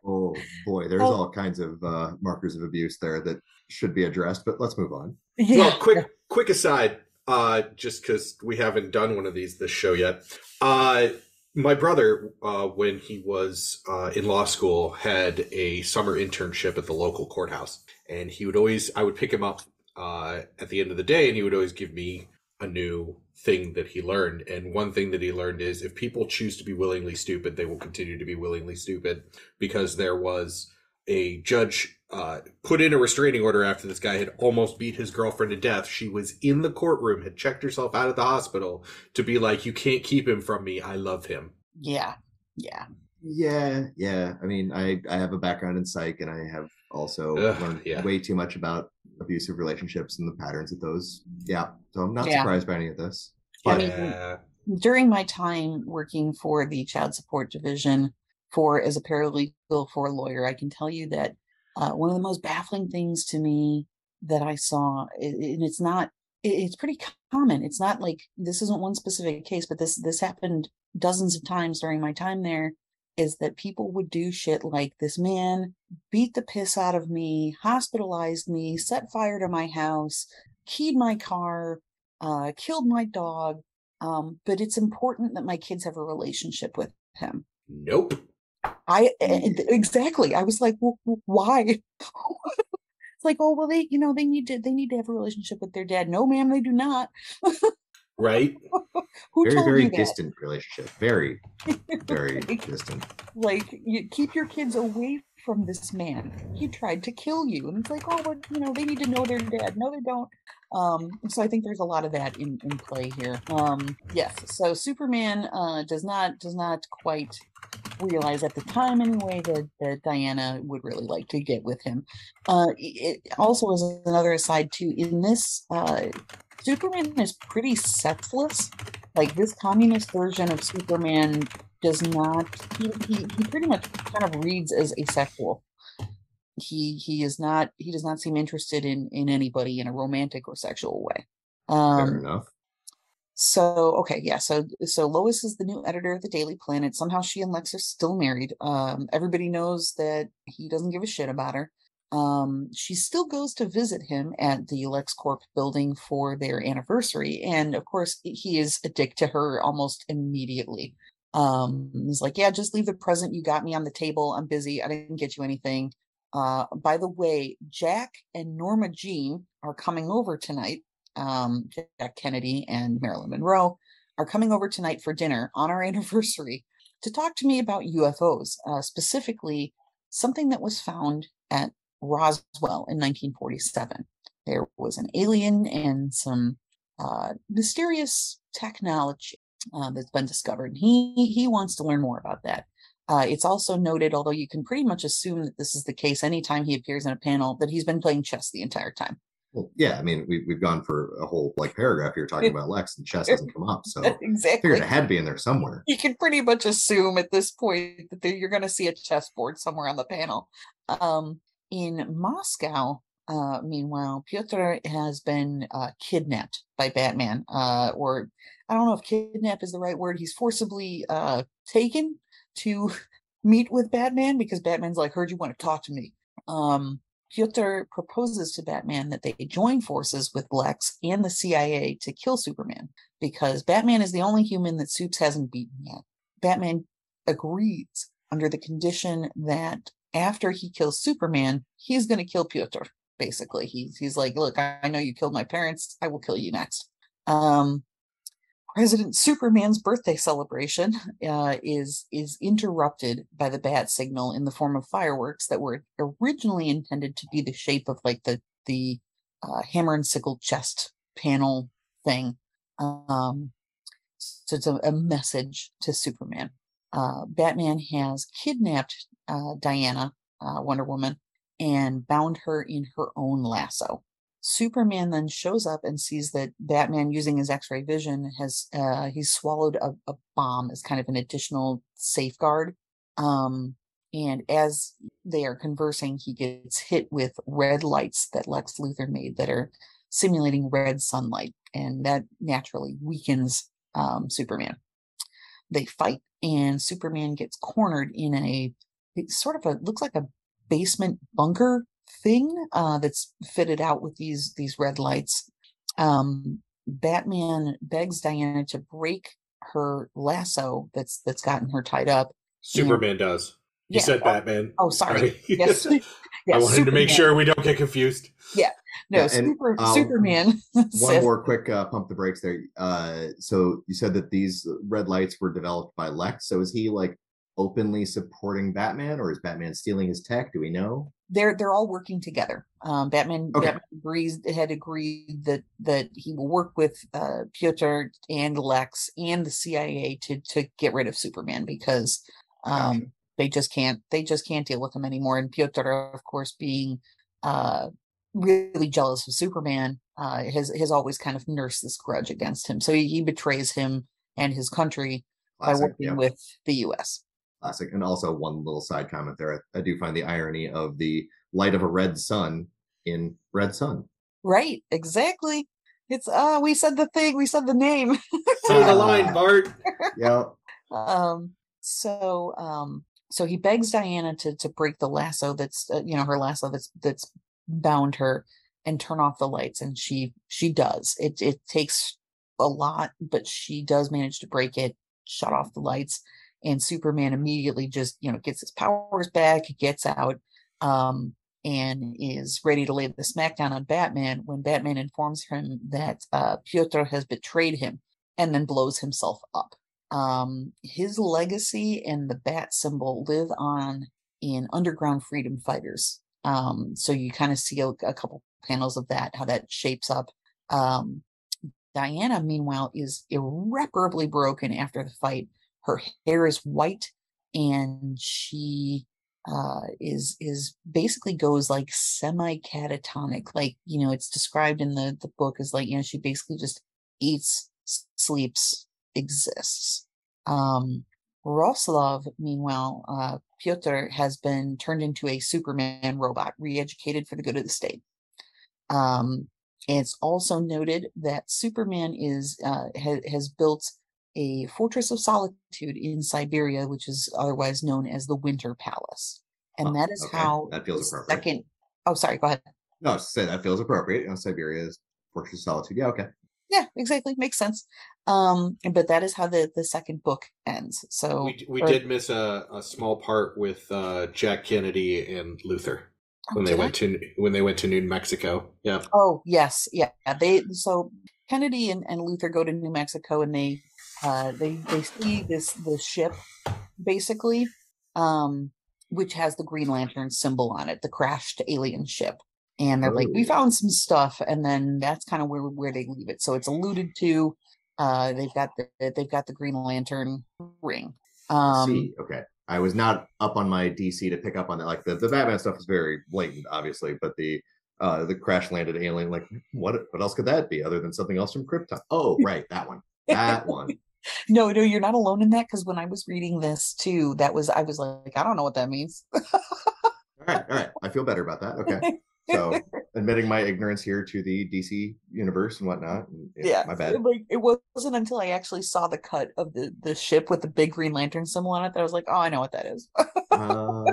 Oh boy, there's Oh. all kinds of uh, markers of abuse there that should be addressed. But let's move on. yeah, Well, quick quick aside, uh, just because we haven't done one of these this show yet. Uh, my brother, uh, when he was uh, in law school, had a summer internship at the local courthouse, and he would always I would pick him up uh, at the end of the day, and he would always give me a new thing that he learned. And one thing that he learned is if people choose to be willingly stupid, they will continue to be willingly stupid because there was a judge uh, put in a restraining order after this guy had almost beat his girlfriend to death. She was in the courtroom, had checked herself out of the hospital to be like, "You can't keep him from me. I love him." yeah, yeah. Yeah, yeah. I mean, I I have a background in psych, and I have also Ugh, learned yeah. way too much about abusive relationships and the patterns of those. Yeah. So I'm not Yeah. surprised by any of this. I But mean, Yeah. during my time working for the child support division for as a paralegal for a lawyer i can tell you that uh, one of the most baffling things to me that i saw and it's not, it's pretty common it's not like this isn't one specific case but this this happened dozens of times during my time there is that people would do shit like this man beat the piss out of me hospitalized me set fire to my house keyed my car uh, killed my dog um, but it's important that my kids have a relationship with him. Nope. I exactly. I was like, well, why? it's like, oh well, they you know they need to they need to have a relationship with their dad. No, ma'am, they do not. Right? Who very, very distant relationship. Very, very Like- distant. like you keep your kids away from this man. He tried to kill you, and it's like, oh, well, you know they need to know their dad. No, they don't. Um, so I think there's a lot of that in in play here. Um, yes. So Superman uh, does not does not quite realize at the time anyway that, that Diana would really like to get with him. Uh, it also as another aside too in this uh, Superman is pretty sexless. Like this communist version of Superman does not he, he, he pretty much kind of reads as asexual. He he is not he does not seem interested in in anybody in a romantic or sexual way. Fair Um enough. So okay, yeah. So so Lois is the new editor of the Daily Planet. Somehow she and Lex are still married. Um, everybody knows that he doesn't give a shit about her. Um, she still goes to visit him at the LexCorp building for their anniversary, and of course he is a dick to her almost immediately. Um, he's like, "Yeah, just leave the present you got me on the table. I'm busy. I didn't get you anything." Uh, by the way, Jack and Norma Jean are coming over tonight um, Jack Kennedy and Marilyn Monroe are coming over tonight for dinner on our anniversary to talk to me about UFOs, uh, specifically something that was found at Roswell in 1947. There was an alien and some uh, mysterious technology uh, that's been discovered. He he wants to learn more about that. Uh, it's also noted, although you can pretty much assume that this is the case anytime he appears in a panel, that he's been playing chess the entire time. Well, yeah, I mean, we, we've gone for a whole like paragraph here talking about Lex and chess hasn't come up. So exactly. figured it had to be in there somewhere. you can pretty much assume at this point that you're going to see a chessboard somewhere on the panel. Um, in Moscow, uh, meanwhile, Pyotr has been uh, kidnapped by Batman, uh, or I don't know if kidnap is the right word. He's forcibly uh, taken to meet with Batman because Batman's like, "Heard you want to talk to me." Um, Pyotr proposes to Batman that they join forces with Lex and the CIA to kill Superman because Batman is the only human that Supes hasn't beaten yet. Batman agrees under the condition that after he kills Superman, he's going to kill Pyotr. Basically, he's he's like, look, I, know you killed my parents. I will kill you next. Um, President Superman's birthday celebration uh, is is interrupted by the bat signal in the form of fireworks that were originally intended to be the shape of like the the uh, hammer and sickle chest panel thing. Um, so it's a, a message to Superman. Uh, Batman has kidnapped uh, Diana, uh, Wonder Woman, and bound her in her own lasso. Superman then shows up and sees that Batman, using his X-ray vision, has uh, he's swallowed a, a bomb as kind of an additional safeguard. Um, and as they are conversing, he gets hit with red lights that Lex Luthor made that are simulating red sunlight, and that naturally weakens um, Superman. They fight, and Superman gets cornered in a sort of a looks like a basement bunker thing uh, that's fitted out with these these red lights. Um, Batman begs Diana to break her lasso that's that's gotten her tied up. Superman does. You Yeah, said oh, Batman. Oh, sorry. Sorry. Yes, I yes, wanted to make sure we don't get confused. No, Yeah, and, um, Superman. One says- more quick uh, pump the brakes there. Uh, so you said that these red lights were developed by Lex. So is he like openly supporting Batman, or is Batman stealing his tech? Do we know? they're they're all working together. Um, Batman, Okay. Batman agrees had agreed that that he will work with uh, Pyotr and Lex and the CIA to to get rid of Superman because um, Gotcha. they just can't they just can't deal with him anymore. And Pyotr, of course, being uh, really jealous of Superman, uh, has has always kind of nursed this grudge against him. So he, he betrays him and his country by working yeah, with the U.S. classic. And also one little side comment there. I, I do find the irony of the light of a red sun in Red Sun. Right, exactly. It's uh we said the thing, we said the name. Say the line, Bart. Yeah. um so um so he begs Diana to to break the lasso that's uh, you know her lasso that's that's bound her and turn off the lights and she she does. It it takes a lot but she does manage to break it, shut off the lights and Superman immediately just, you know, gets his powers back, gets out um and is ready to lay the smackdown on Batman when Batman informs him that uh, Pyotr has betrayed him and then blows himself up. Um, his legacy and the bat symbol live on in underground freedom fighters. Um, so you kind of see a, a couple panels of that, how that shapes up. Um, Diana, meanwhile, is irreparably broken after the fight. Her hair is white and she uh, is is basically goes like semi catatonic. Like you know, it's described in the the book as like you know she basically just eats, sleeps, exists. Um, Roslov, meanwhile, uh, Pyotr has been turned into a Superman robot, re-educated for the good of the state. Um, it's also noted that Superman is uh, ha- has built a fortress of solitude in Siberia, which is otherwise known as the Winter Palace, and Oh, that is okay. how That feels appropriate. second. Oh, sorry. Go ahead. No, I was that feels appropriate. You know, Siberia is Fortress of Solitude. Yeah, okay. Yeah, exactly. Makes sense. Um, but that is how the the second book ends. So We, we or- did miss a, a small part with uh, Jack Kennedy and Luthor Oh, when they did I? went to when they went to New Mexico. Yeah. Oh yes, yeah. They so Kennedy and, and Luthor go to New Mexico and they uh they they see this this ship basically um which has the Green Lantern symbol on it, the crashed alien ship. And they're like, we Oh. found some stuff, and then that's kind of where where they leave it. So it's alluded to. Uh, they've got the they've got the Green Lantern ring. Um, See, okay. I was not up on my DC to pick up on that. Like the, the Batman stuff is very blatant, obviously, but the uh the crash landed alien, like what what else could that be other than something else from Krypton? Oh, right, that one. That one. No, no, you're not alone in that because when I was reading this too, that was I was like, I don't know what that means. All right, all right. I feel better about that. Okay. So admitting my ignorance here to the DC universe and whatnot. and, yeah, My bad. Like it wasn't until I actually saw the cut of the the ship with the big Green Lantern symbol on it that I was like, oh, I know what that is. Ah,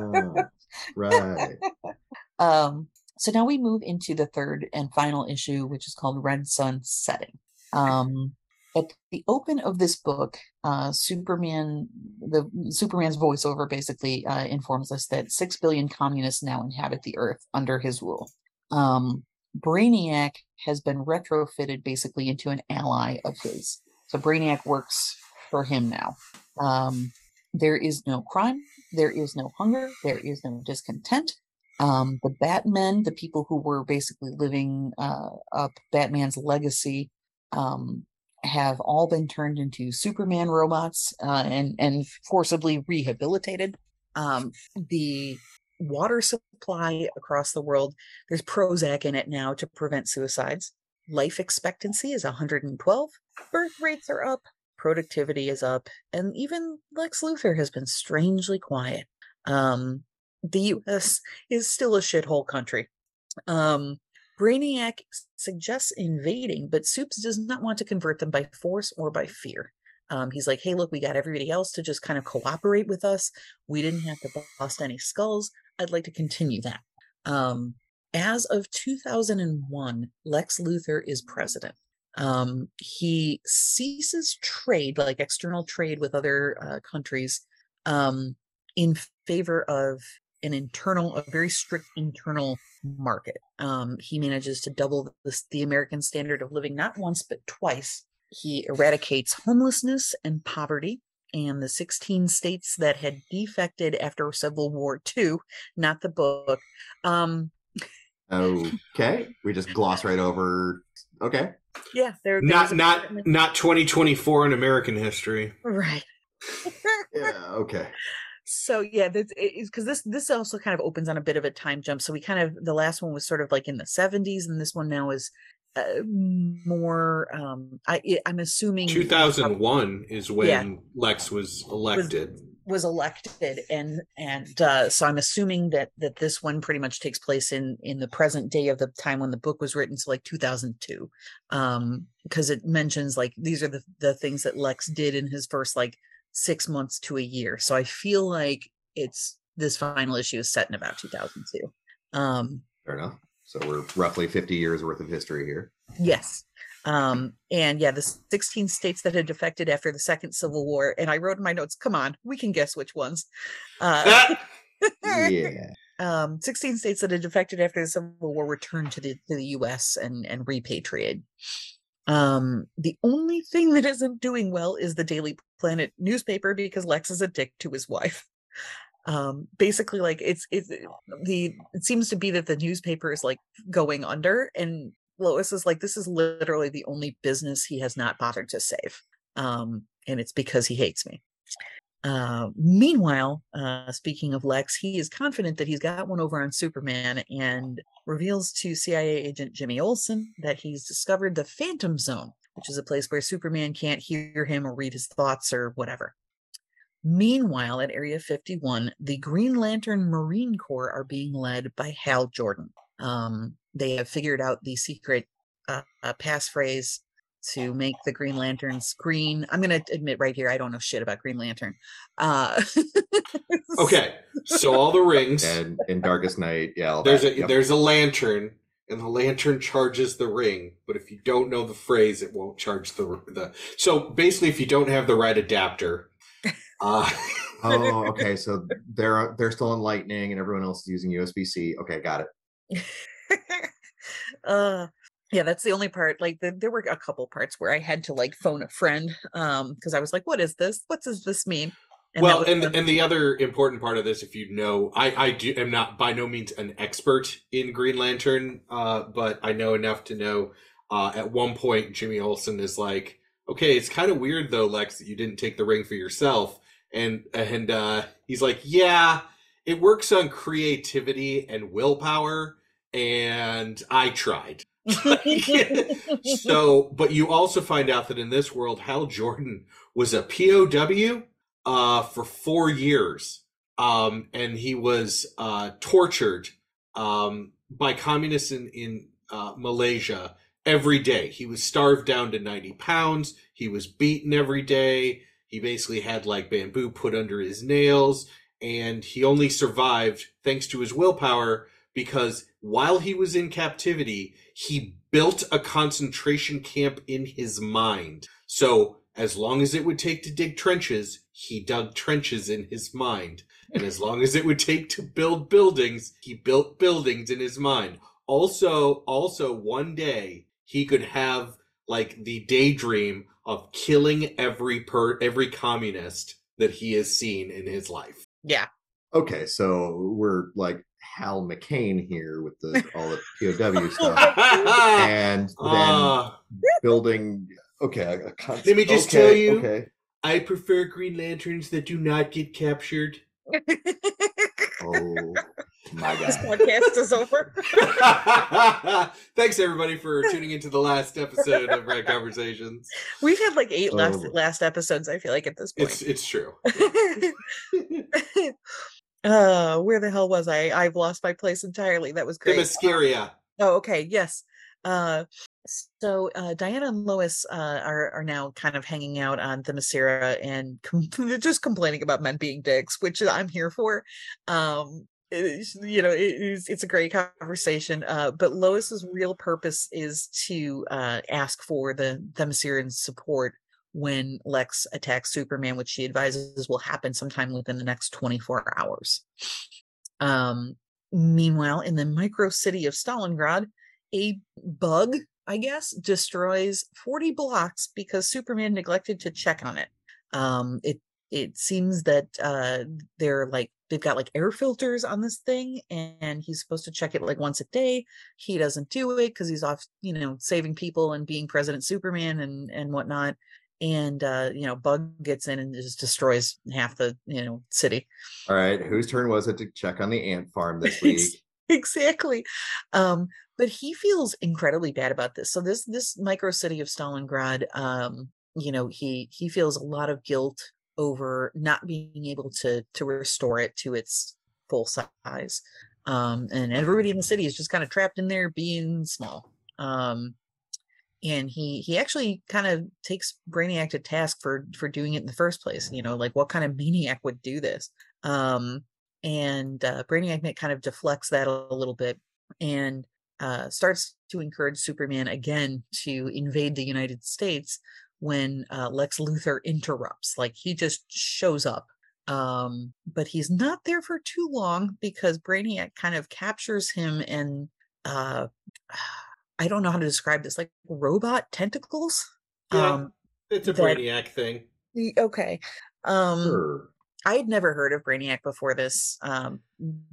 right. um, so now we move into the third and final issue, which is called Red Sun Setting. Um, at the open of this book, uh, Superman, the Superman's voiceover basically uh, informs us that six billion communists now inhabit the Earth under his rule. Um, Brainiac has been retrofitted basically into an ally of his. So Brainiac works for him now. Um, there is no crime, there is no hunger, there is no discontent. Um, the Batmen, the people who were basically living uh, up Batman's legacy, um, have all been turned into Superman robots uh, and and forcibly rehabilitated. Um, the water supply across the world, there's Prozac in it now to prevent suicides. Life expectancy is 112. Birth rates are up. Productivity is up, and even Lex Luthor has been strangely quiet. Um, the U.S. is still a shithole country. Um, Brainiac suggests invading, but Soups does not want to convert them by force or by fear. Um, he's like, hey, look, we got everybody else to just kind of cooperate with us. We didn't have to bust any skulls. I'd like to continue that. Um, as of 2001, Lex Luthor is president. Um, he ceases trade, like external trade with other uh, countries, um, in favor of an internal, a very strict internal market. Um, he manages to double the, the American standard of living not once but twice. He eradicates homelessness and poverty. And the 16 states that had defected after Civil War II, not the book. Um, Okay. We just gloss right over. Okay. yeah, there. there Not not not 2024 in American history. right. Yeah. Okay. So yeah, that's because this this also kind of opens on a bit of a time jump. So we kind of the last one was sort of like in the 70s, and this one now is uh, more. Um, I I'm assuming 2001 is when yeah. Lex was elected. Was, was elected and and uh, so i'm assuming that that this one pretty much takes place in in the present day of the time when the book was written so like 2002 um because it mentions like these are the the things that lex did in his first like six months to a year so i feel like it's this final issue is set in about 2002 um fair enough so we're roughly 50 years worth of history here yes um, and yeah, the 16 states that had defected after the second civil war. And I wrote in my notes, come on, we can guess which ones. Uh, yeah. Um, 16 states that had defected after the Civil War returned to the to the US and, and repatriated. Um, the only thing that isn't doing well is the Daily Planet newspaper because Lex is a dick to his wife. Um, basically like it's it's the it seems to be that the newspaper is like going under and Lois is like, this is literally the only business he has not bothered to save. Um, and it's because he hates me. Uh, meanwhile, uh, speaking of Lex, he is confident that he's got one over on Superman and reveals to CIA agent Jimmy Olsen that he's discovered the Phantom Zone, which is a place where Superman can't hear him or read his thoughts or whatever. Meanwhile, at Area 51, the Green Lantern Marine Corps are being led by Hal Jordan. Um, they have figured out the secret uh, uh, passphrase to make the Green Lanterns green. I'm going to admit right here, I don't know shit about Green Lantern. Uh, okay, so all the rings and in Darkest Night, yeah. There's that, a yep. there's a lantern, and the lantern charges the ring. But if you don't know the phrase, it won't charge the the. So basically, if you don't have the right adapter, uh, oh, okay. So they're they're still on Lightning, and everyone else is using USB C. Okay, got it. uh yeah that's the only part like the, there were a couple parts where i had to like phone a friend um because i was like what is this? What does this mean? And well and the, and the other important part of this if you know i i do am not by no means an expert in green lantern uh but i know enough to know uh at one point jimmy olsen is like okay it's kind of weird though lex that you didn't take the ring for yourself. And and uh he's like yeah it works on creativity and willpower and I tried. so, but you also find out that in this world, Hal Jordan was a POW uh, for four years, um, and he was uh, tortured um, by communists in in uh, Malaysia every day. He was starved down to ninety pounds. He was beaten every day. He basically had like bamboo put under his nails, and he only survived thanks to his willpower because while he was in captivity, he built a concentration camp in his mind. So, as long as it would take to dig trenches, he dug trenches in his mind. And as long as it would take to build buildings, he built buildings in his mind. Also, also one day he could have like the daydream of killing every per every communist that he has seen in his life. Yeah. Okay, so we're like Hal McCain here with the all the POW stuff, and then uh, building. Okay, a, a let me just okay, tell you. Okay, I prefer Green Lanterns that do not get captured. oh my god! This podcast is over. Thanks everybody for tuning into the last episode of Red Conversations. We've had like eight oh. last last episodes. I feel like at this point. It's it's true uh where the hell was i? I've lost my place entirely. That was great. Themyscira. oh okay yes. Uh so uh diana and lois uh are are now kind of hanging out on the Themyscira and com- just complaining about men being dicks which i'm here for. Um you know it's, it's a great conversation uh but lois's real purpose is to uh ask for the Themysciran support when Lex attacks Superman, which she advises will happen sometime within the next 24 hours. Um, meanwhile, in the micro city of Stalingrad, a bug, I guess, destroys 40 blocks because Superman neglected to check on it. Um, it it seems that uh, they're like they've got like air filters on this thing and he's supposed to check it like once a day he doesn't do it because he's off you know saving people and being president superman and and whatnot and uh, you know, Bug gets in and just destroys half the you know city. All right, whose turn was it to check on the ant farm this week? exactly. Um, but he feels incredibly bad about this. So this this micro city of Stalingrad, um, you know, he he feels a lot of guilt over not being able to to restore it to its full size. Um, and everybody in the city is just kind of trapped in there being small. Um, and he he actually kind of takes Brainiac to task for for doing it in the first place. You know, like what kind of maniac would do this? Um, and uh, Brainiac kind of deflects that a little bit and uh, starts to encourage Superman again to invade the United States when uh, Lex Luthor interrupts. Like he just shows up. Um, but he's not there for too long because Brainiac kind of captures him and uh, I don't know how to describe this, like robot tentacles. Yeah, um, it's a that, Brainiac thing. Okay. Um, sure. I had never heard of Brainiac before this, um,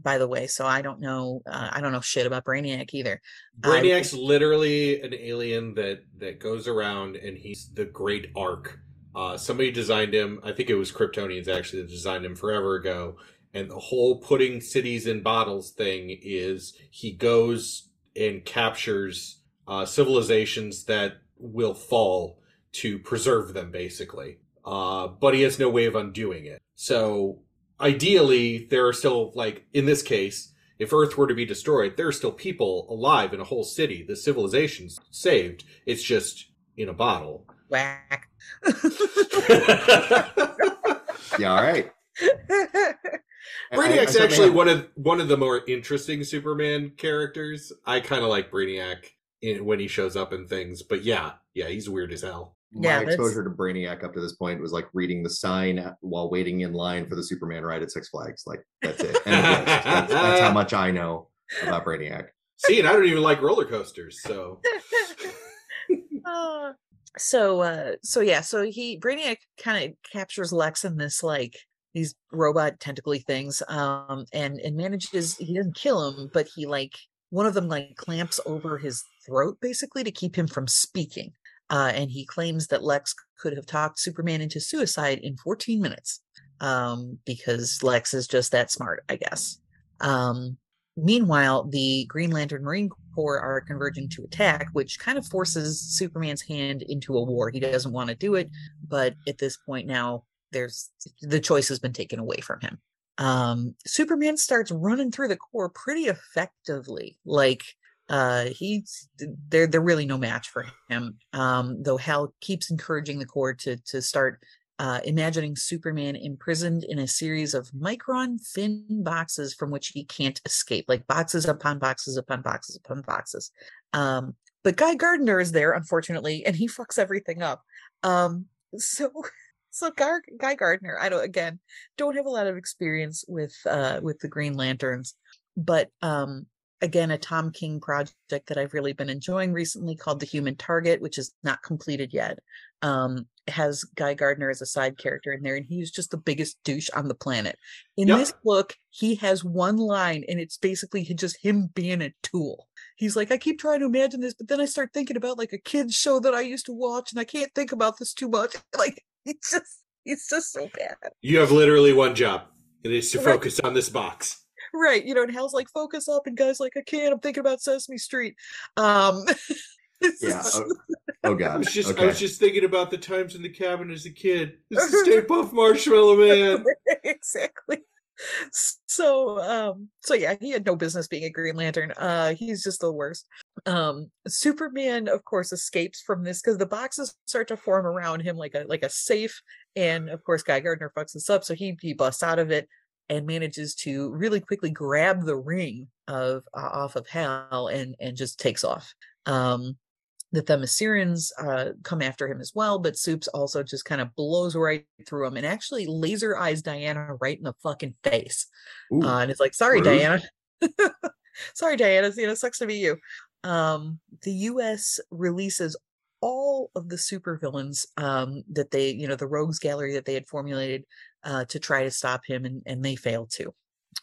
by the way, so I don't know. Uh, I don't know shit about Brainiac either. Brainiac's literally an alien that that goes around, and he's the Great Ark. Uh, somebody designed him. I think it was Kryptonians actually that designed him forever ago. And the whole putting cities in bottles thing is he goes and captures uh, civilizations that will fall to preserve them, basically. Uh, but he has no way of undoing it. So ideally, there are still, like, in this case, if Earth were to be destroyed, there are still people alive in a whole city. The civilization's saved. It's just in a bottle. Whack. yeah, all right. Brainiac's I, I actually one of one of the more interesting Superman characters. I kind of like Brainiac in, when he shows up in things, but yeah, yeah, he's weird as hell. My yeah, exposure to Brainiac up to this point was like reading the sign while waiting in line for the Superman ride at Six Flags. Like that's it. that's, that's how much I know about Brainiac. See, and I don't even like roller coasters, so. uh, so, uh, so yeah, so he Brainiac kind of captures Lex in this like these robot tentacly things um and and manages he doesn't kill him but he like one of them like clamps over his throat basically to keep him from speaking uh, and he claims that lex could have talked superman into suicide in 14 minutes um, because lex is just that smart i guess. Um, meanwhile the green lantern marine corps are converging to attack which kind of forces superman's hand into a war. He doesn't want to do it but at this point now there's the choice has been taken away from him. Um, Superman starts running through the Corps pretty effectively. Like uh he's they're they're really no match for him. Um, though Hal keeps encouraging the Corps to to start uh, imagining Superman imprisoned in a series of micron thin boxes from which he can't escape, like boxes upon boxes upon boxes upon boxes. Um, but Guy Gardner is there, unfortunately, and he fucks everything up. Um, so so Gar- Guy Gardner, I don't again don't have a lot of experience with uh with the Green Lanterns, but um again a Tom King project that I've really been enjoying recently called The Human Target, which is not completed yet. Um has Guy Gardner as a side character in there, and he's just the biggest douche on the planet. In yep. this book, he has one line, and it's basically just him being a tool. He's like, I keep trying to imagine this, but then I start thinking about like a kids show that I used to watch, and I can't think about this too much. Like It's just it's just so bad. You have literally one job. It is to right. focus on this box. Right. You know, and Hal's like, focus up, and Guy's like, I can't, I'm thinking about Sesame Street. Um Yeah. Oh, oh, god. I was just okay. I was just thinking about the times in the cabin as a kid. This is Stay Puft Marshmallow Man. exactly so um so yeah he had no business being a green lantern uh he's just the worst um superman of course escapes from this because the boxes start to form around him like a like a safe and of course guy gardner fucks this up so he he busts out of it and manages to really quickly grab the ring of uh, off of hal and and just takes off um the Themysciran uh, come after him as well, but Soups also just kind of blows right through him and actually laser eyes Diana right in the fucking face. Uh, and it's like, sorry, rude. Diana. sorry, Diana. You know, sucks to be you. Um, the U.S. releases all of the supervillains um, that they, you know, the rogues gallery that they had formulated uh, to try to stop him, and, and they failed to.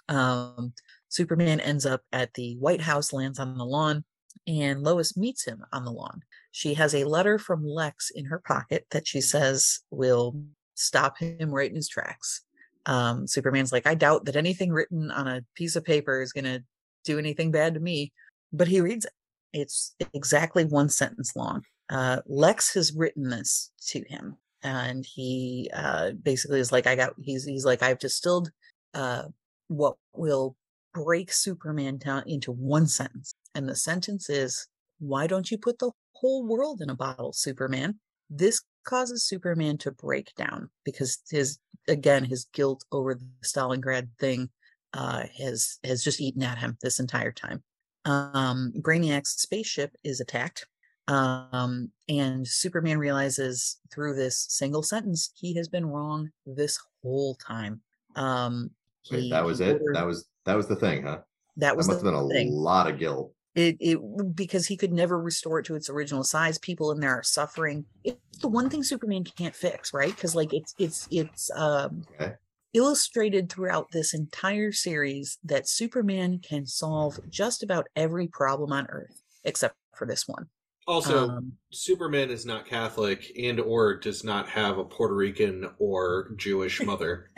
Um, Superman ends up at the White House, lands on the lawn, and Lois meets him on the lawn. She has a letter from Lex in her pocket that she says will stop him right in his tracks. Um, Superman's like, I doubt that anything written on a piece of paper is going to do anything bad to me. But he reads it. It's exactly one sentence long. Uh, Lex has written this to him, and he uh, basically is like, I got. He's he's like, I've distilled uh, what will break Superman down into one sentence, and the sentence is, "Why don't you put the whole world in a bottle, Superman?" This causes Superman to break down because his again his guilt over the Stalingrad thing uh, has has just eaten at him this entire time um, Brainiac's spaceship is attacked. Um, and Superman realizes through this single sentence he has been wrong this whole time. Um, Wait, he- that was it. ordered- That was that was the thing, huh? that That was must the have been a thing. lot of guilt. It, it because he could never restore it to its original size. People in there are suffering. It's the one thing Superman can't fix, right? Because like it's it's it's um Okay. Illustrated throughout this entire series that Superman can solve just about every problem on Earth except for this one. Also, Um, Superman is not Catholic and or does not have a Puerto Rican or Jewish mother.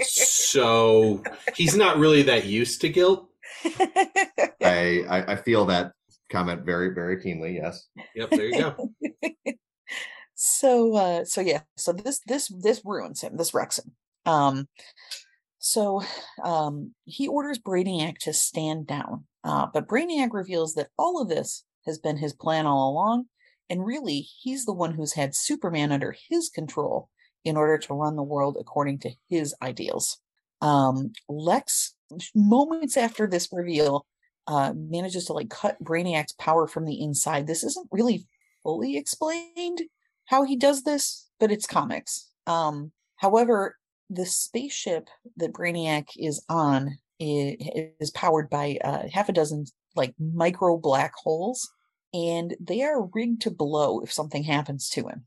so he's not really that used to guilt. I, I I feel that comment very very keenly. Yes. Yep, there you go. so uh so yeah so this this this ruins him this wrecks him um so um he orders brainiac to stand down uh but brainiac reveals that all of this has been his plan all along and really he's the one who's had superman under his control in order to run the world according to his ideals um lex moments after this reveal uh manages to like cut brainiac's power from the inside this isn't really fully explained how he does this, but it's comics. Um, however, the spaceship that Brainiac is on i- is, powered by uh, half a dozen like micro black holes, and they are rigged to blow if something happens to him.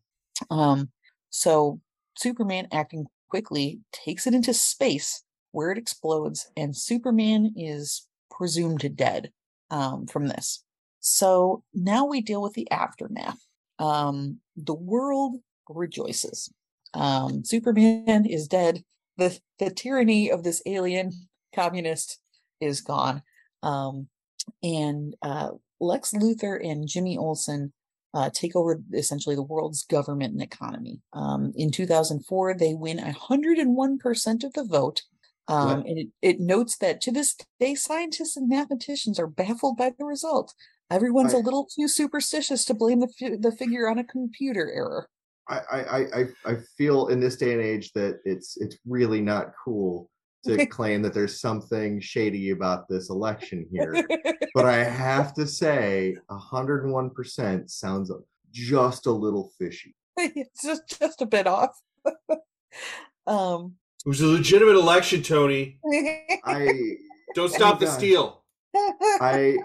Um, so Superman, acting quickly, takes it into space where it explodes, and Superman is presumed dead um, from this. So now we deal with the aftermath um, the world rejoices. Um, Superman is dead. The the tyranny of this alien communist is gone. Um, and uh, Lex Luthor and Jimmy Olsen uh, take over essentially the world's government and economy. Um, in 2004, they win 101% of the vote. Um, and it, it notes that to this day, scientists and mathematicians are baffled by the result. Everyone's a little too superstitious to blame the, fi- the figure on a computer error. I, I, I- I, I feel in this day and age that it's it's really not cool to claim that there's something shady about this election here. but I have to say, 101% sounds just a little fishy. it's just, just a bit off. um, It was a legitimate election, Tony. I Don't stop the God. steal. I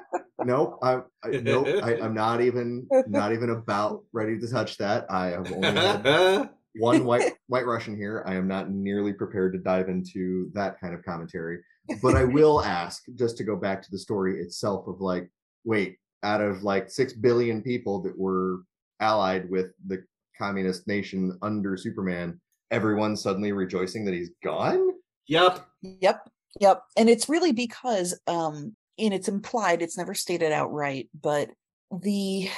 nope. I, I nope. I, I'm not even not even about ready to touch that. I have only had one white white Russian here. I am not nearly prepared to dive into that kind of commentary. But I will ask, just to go back to the story itself of like, wait, out of like six billion people that were allied with the communist nation under Superman, everyone suddenly rejoicing that he's gone? yep. Yep. Yep. And it's really because um and it's implied, it's never stated outright, but the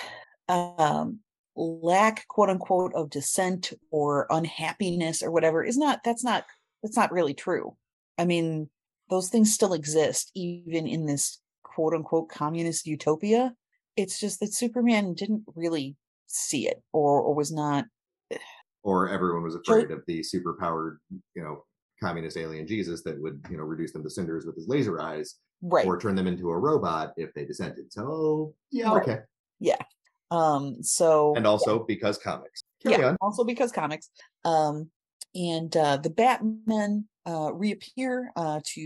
um lack quote unquote of dissent or unhappiness or whatever is not that's not that's not really true. I mean, those things still exist even in this quote unquote communist utopia. It's just that Superman didn't really see it or or was not Or everyone was afraid of the superpowered, you know, communist alien Jesus that would, you know, reduce them to cinders with his laser eyes. Right. or turn them into a robot if they dissented. So yeah, Right. okay. Yeah. Um so And also because comics. Carry yeah, on. also because comics. Um, and uh, the Batmen uh, reappear uh, to,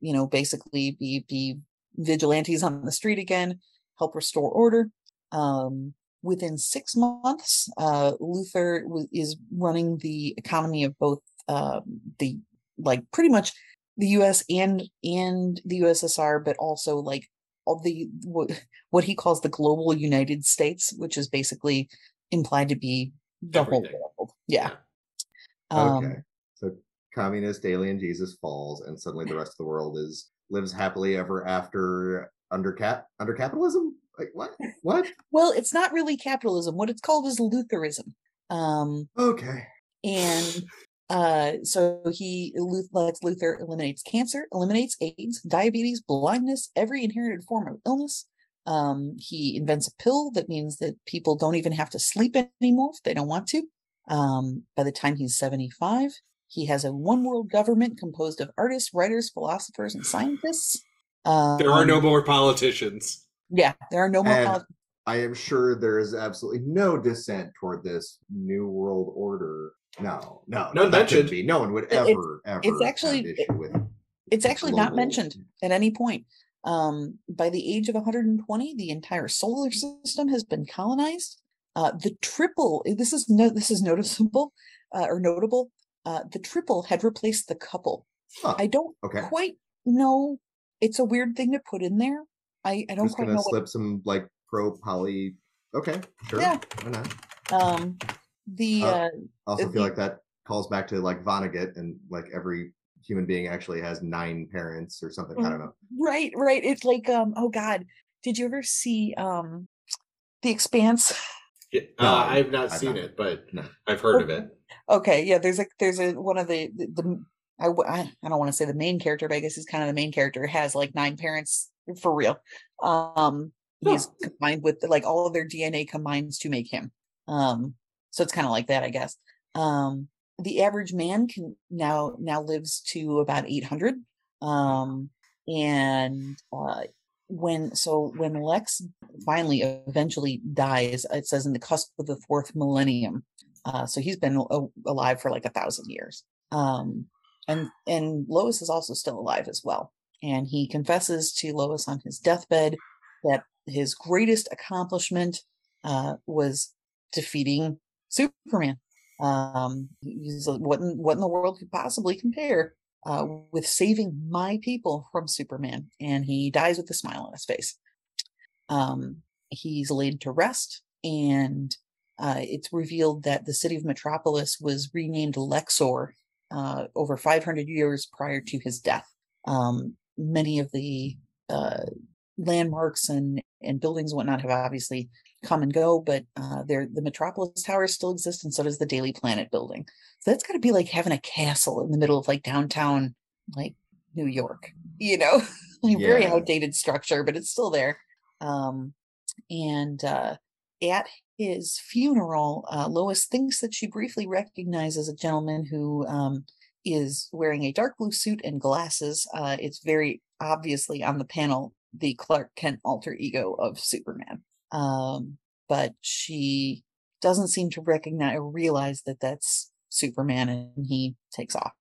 you know, basically be be vigilantes on the street again, help restore order. Um, within six months, uh, Luthor w- is running the economy of both um, the like pretty much the U.S. and and the USSR, but also like all the what, what he calls the global United States, which is basically implied to be the Everything. whole world. Yeah. Um, okay. So communist alien Jesus falls, and suddenly the rest of the world is lives happily ever after under cap under capitalism. Like what? What? Well, it's not really capitalism. What it's called is Lutheranism. Um, Okay. and uh, so he lets Luthor eliminates cancer, eliminates AIDS, diabetes, blindness, every inherited form of illness. Um, he invents a pill that means that people don't even have to sleep anymore if they don't want to. Um, by the time he's 75, he has a one world government composed of artists, writers, philosophers, and scientists. Um, There are no more politicians. Yeah, there are no more. And polit- I am sure there is absolutely no dissent toward this new world order. No, no, None that couldn't mentioned. be. No one would It's- ever, ever. it's actually- with. it's actually not mentioned at any point. Um, by the age of 120, the entire solar system has been colonized. Uh, the triple, this is no, this is noticeable uh, or notable. Uh, the triple had replaced the couple. Huh, I don't okay. quite know. It's a weird thing to put in there. I, I don't Just quite gonna know what. slip some like pro poly. Okay, sure. Yeah. Why not? Um, the Uh, uh, Also If feel you- like that calls back to like Vonnegut and like every human being actually has nine parents or something. I don't know. right, right. It's like um. Oh God, did you ever see um, The Expanse? Yeah, No, uh, I've not I've seen not. it, but No. I've heard of it. Okay, yeah, there's like there's a one of the the, the I, w- I I don't want to say the main character, but I guess he's kind of the main character. Has like nine parents for real. Um, he's combined with like all of their DNA combines to make him. Um, so it's kind of like that, I guess. Um, the average man can now now lives to about 800. Um, and uh, when so when Lex finally eventually dies, it says in the cusp of the fourth millennium. Uh, so he's been a- alive for like a thousand years. Um, and and Lois is also still alive as well. And he confesses to Lois on his deathbed that his greatest accomplishment uh, was defeating Superman. Um, what in, what in the world could possibly compare uh, with saving my people from Superman? And he dies with a smile on his face. Um, he's laid to rest, and uh, it's revealed that the city of Metropolis was renamed Lexor uh, over 500 years prior to his death. Um, many of the uh, landmarks and and buildings and whatnot have obviously come and go, but uh, there the Metropolis Tower still exists, and so does the Daily Planet building. So that's got to be like having a castle in the middle of like downtown, like New York, you know, like very outdated structure, but it's still there. Um, and uh, at his funeral, uh, Lois thinks that she briefly recognizes a gentleman who um, is wearing a dark blue suit and glasses. Uh, it's very obviously on the panel the Clark Kent alter ego of Superman. Um, but she doesn't seem to recognize or realize that that's Superman, and he takes off.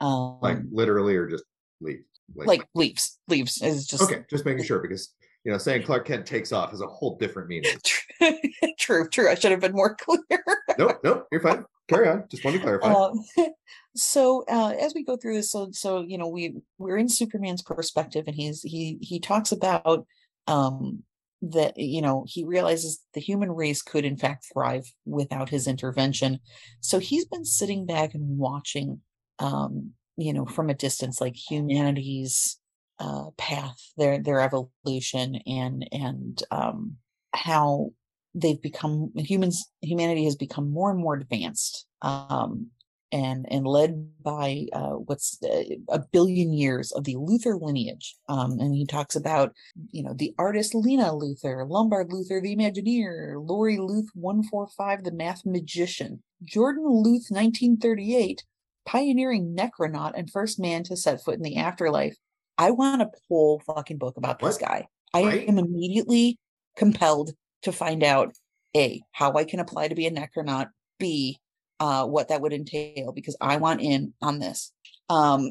Um, Like literally, or just leave. like leaves, leaves is just okay, just making sure because you know saying Clark Kent takes off has a whole different meaning. true, true. I should have been more clear. nope, nope, you're fine. Carry on. Just want to clarify. Um, so uh, as we go through this, so so you know we we're in Superman's perspective, and he's he he talks about um that you know he realizes the human race could in fact thrive without his intervention. So he's been sitting back and watching, um, you know, from a distance, like humanity's uh, path, their their evolution, and and um, how they've become humans humanity has become more and more advanced um and and led by uh what's uh, a billion years of the luthor lineage. Um and he talks about you know the artist lena luthor lombard luthor the imagineer lori luth 145 the math magician jordan luth 1938 pioneering necronaut and first man to set foot in the afterlife. I want a whole fucking book about this guy. I Right? am immediately compelled to find out a how i can apply to be a necronaut b uh what that would entail because i want in on this um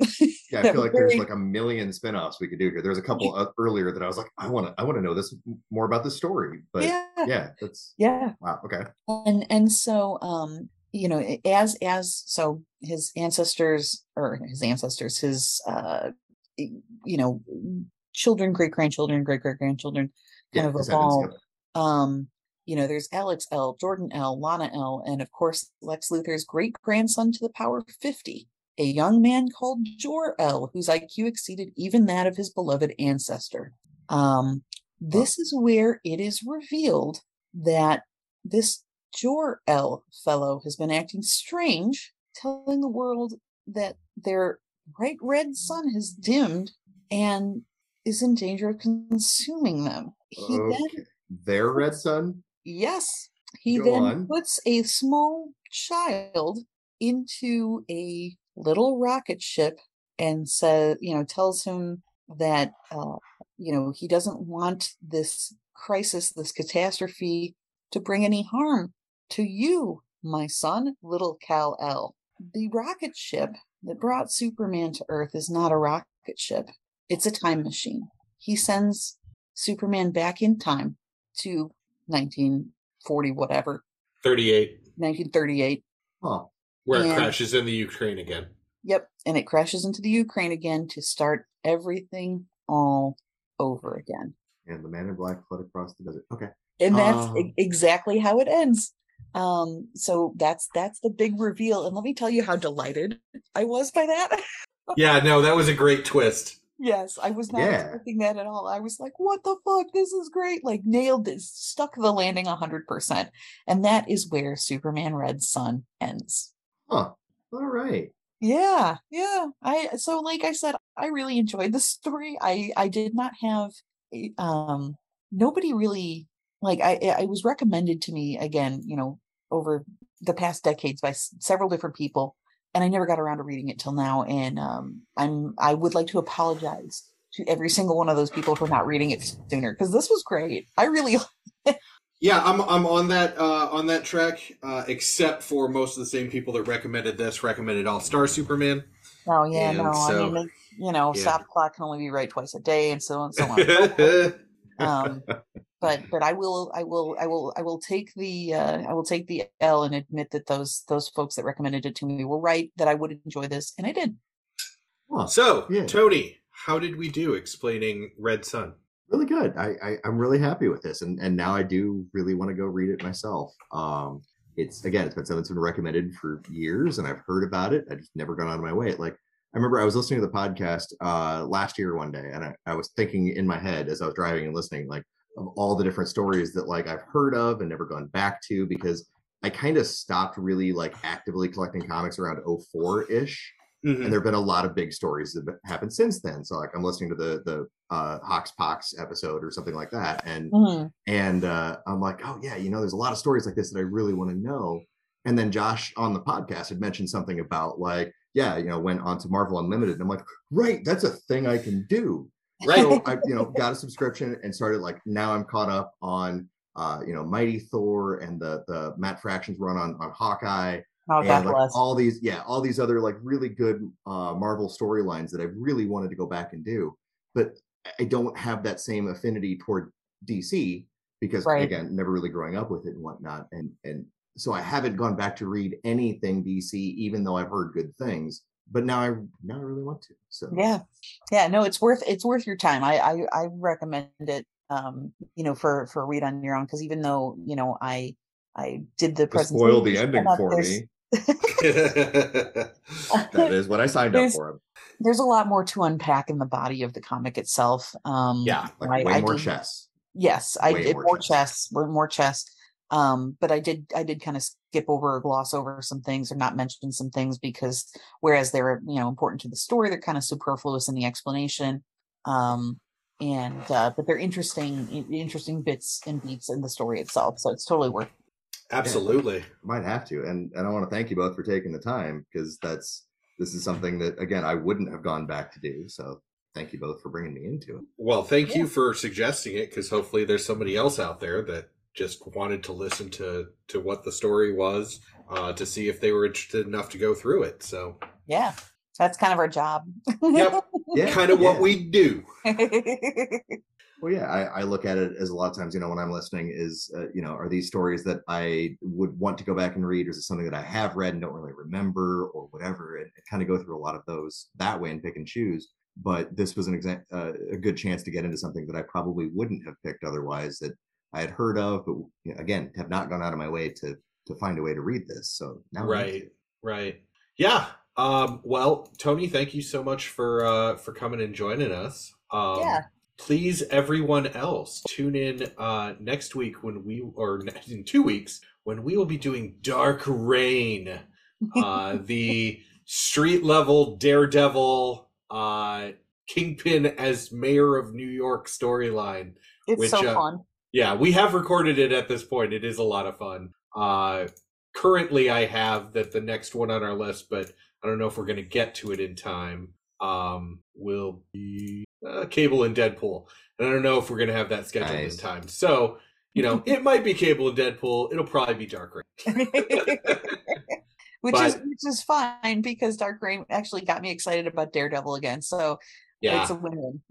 yeah, I feel like there's like a million spin-offs we could do here. There's a couple uh, earlier that I was like, I want to, I want to know this more about the story. But yeah, yeah that's yeah wow. Okay, and and so um you know as as so his ancestors or his ancestors his uh you know children, great grandchildren, great great grandchildren kind of descendants, evolve. yep. Um, you know, there's Alex L, Jordan L, Lana L, and of course Lex Luthor's great grandson to the power of 50, a young man called Jor-L, whose IQ exceeded even that of his beloved ancestor. Um, this is where it is revealed that this Jor L fellow has been acting strange, telling the world that their bright red sun has dimmed and is in danger of consuming them. He then Okay. Their red sun. Yes. He Go then on. puts a small child into a little rocket ship and says, you know, tells him that, uh, you know, he doesn't want this crisis, this catastrophe to bring any harm to you, my son, little Kal-L. The rocket ship that brought Superman to Earth is not a rocket ship, it's a time machine. He sends Superman back in time to 1940, whatever, 38, 1938. Huh. where it crashes in the Ukraine again. Yep. And it crashes into the Ukraine again to start everything all over again. And the man in black fled across the desert. Okay. And that's Oh. exactly how it ends. Um, so that's that's the big reveal. And let me tell you how delighted I was by that. Yeah, no, that was a great twist. Yes, I was not Yeah. expecting that at all. I was like, what the fuck? This is great. Like nailed this, stuck the landing hundred percent. And that is where Superman Red Sun ends. Huh. All right. Yeah, yeah. I so like I said, I really enjoyed the story. I I did not have um nobody really like I I was recommended to me again, you know, over the past decades by s- several different people and I never got around to reading it till now and um I'm I would like to apologize to every single one of those people for not reading it sooner because this was great. I really Yeah, I'm I'm on that uh, on that track, uh, except for most of the same people that recommended this recommended All Star Superman. Oh yeah, And no, I mean like, you know, yeah. stop clock can only be right twice a day and so on and so on. um but but i will i will i will i will take the uh i will take the l and admit that those those folks that recommended it to me were right that i would enjoy this and i did Huh. so, Yeah. Tony, how did we do explaining Red Sun? really good. I, I I'm really happy with this, and and now I do really want to go read it myself. Um, it's again, it's been something that's been recommended for years, and I've heard about it. I just never gone out of my way. Like I remember I was listening to the podcast uh last year one day, and I, I was thinking in my head as I was driving and listening, like of all the different stories that like I've heard of and never gone back to because I kind of stopped really like actively collecting comics around 04 ish Mhm. and there have been a lot of big stories that have happened since then. So like I'm listening to the the uh HoX PoX episode or something like that, and Mhm. and uh, I'm like, oh yeah, you know, there's a lot of stories like this that I really want to know. And then Josh on the podcast had mentioned something about like, yeah, you know, went on to Marvel Unlimited, and I'm like, right, that's a thing I can do. Right. So I, you know, got a subscription and started like now I'm caught up on uh, you know, Mighty Thor and the the Matt Fraction's run on on Hawkeye oh god and like bless all these yeah all these other like really good uh marvel storylines that i really wanted to go back and do but i don't have that same affinity toward dc because Right. again never really growing up with it and whatnot and and so i haven't gone back to read anything dc even though i've heard good things but now i now i really want to so. Yeah. Yeah no it's worth it's worth your time. I i, I recommend it um you know for for a read on your own because even though you know i i did the To spoil the ending for there's- me. That is what i signed up for. there's a lot more to unpack in the body of the comic itself um Yeah, like I- way I more did- chess. Yes, I did more more chess. chess, way more chess. Um, but I did I did kind of skip over or gloss over some things or not mention some things because whereas they're you know important to the story, they're kind of superfluous in the explanation. Um, and uh, but they're interesting interesting bits and beats in the story itself. So it's totally worth. Absolutely. might have to and and i want to thank you both for taking the time because that's this is something that again i wouldn't have gone back to do so thank you both for bringing me into it Well, thank you for suggesting it because hopefully there's somebody else out there that just wanted to listen to to what the story was uh, to see if they were interested enough to go through it. So, Yeah, that's kind of our job. Yep. yeah kind of what we do. well yeah I, I look at it as a lot of times you know when i'm listening is uh, you know are these stories that i would want to go back and read or is it something that i have read and don't really remember or whatever and, and kind of go through a lot of those that way and pick and choose but this was an exa- uh, a good chance to get into something that I probably wouldn't have picked otherwise that I had heard of, but you know, again, have not gone out of my way to to find a way to read this. So now, right right yeah um well tony thank you so much for uh for coming and joining us um Yeah. please everyone else tune in uh next week when we or in two weeks when we will be doing dark reign uh the street level daredevil uh kingpin as mayor of new york storyline It's which, so uh, fun. Yeah, we have recorded it at this point. It is a lot of fun. Uh currently I have that the next one on our list, but I don't know if we're going to get to it in time. Um will be uh, Cable and Deadpool. And I don't know if we're going to have that scheduled Nice. in time. So, you know, it might be Cable and Deadpool. It'll probably be Dark Reign. which is which is fine because Dark Reign actually got me excited about Daredevil again. So Yeah. it's a win-win.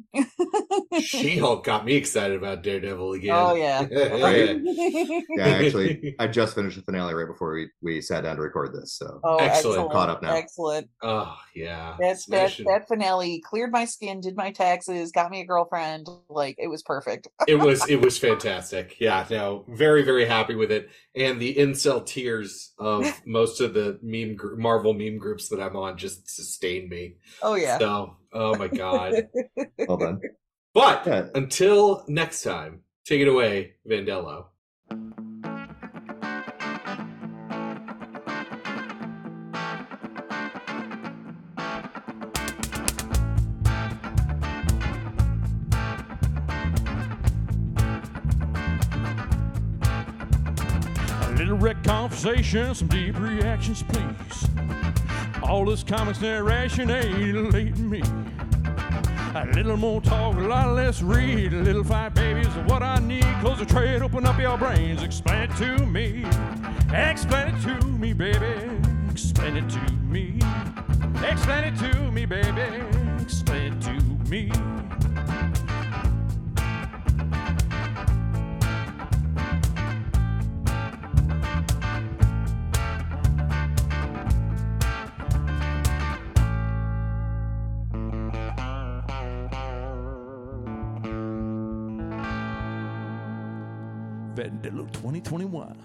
She-Hulk got me excited about Daredevil again. Oh yeah. Right. Yeah, actually, I just finished the finale right before we, we sat down to record this. So Oh, Excellent. excellent. Caught up now. Excellent. oh, yeah. That that Smashing. that finale cleared my skin, did my taxes, got me a girlfriend. Like it was perfect. it was it was fantastic. Yeah, no, very very happy with it, and the incel tears of most of the meme gr- Marvel meme groups that I'm on just sustain me. Oh yeah. So, oh my god! well done. But Yeah. until next time, take it away, Vandello. Conversation, some deep reactions, please. All this comics narration alienating me. A little more talk, a lot less read. A little fight, baby, is what I need. Close the trade, open up your brains, explain it to me. Explain it to me, baby. Explain it to me. Explain it to me, baby. Explain it to me. Vandello 2021.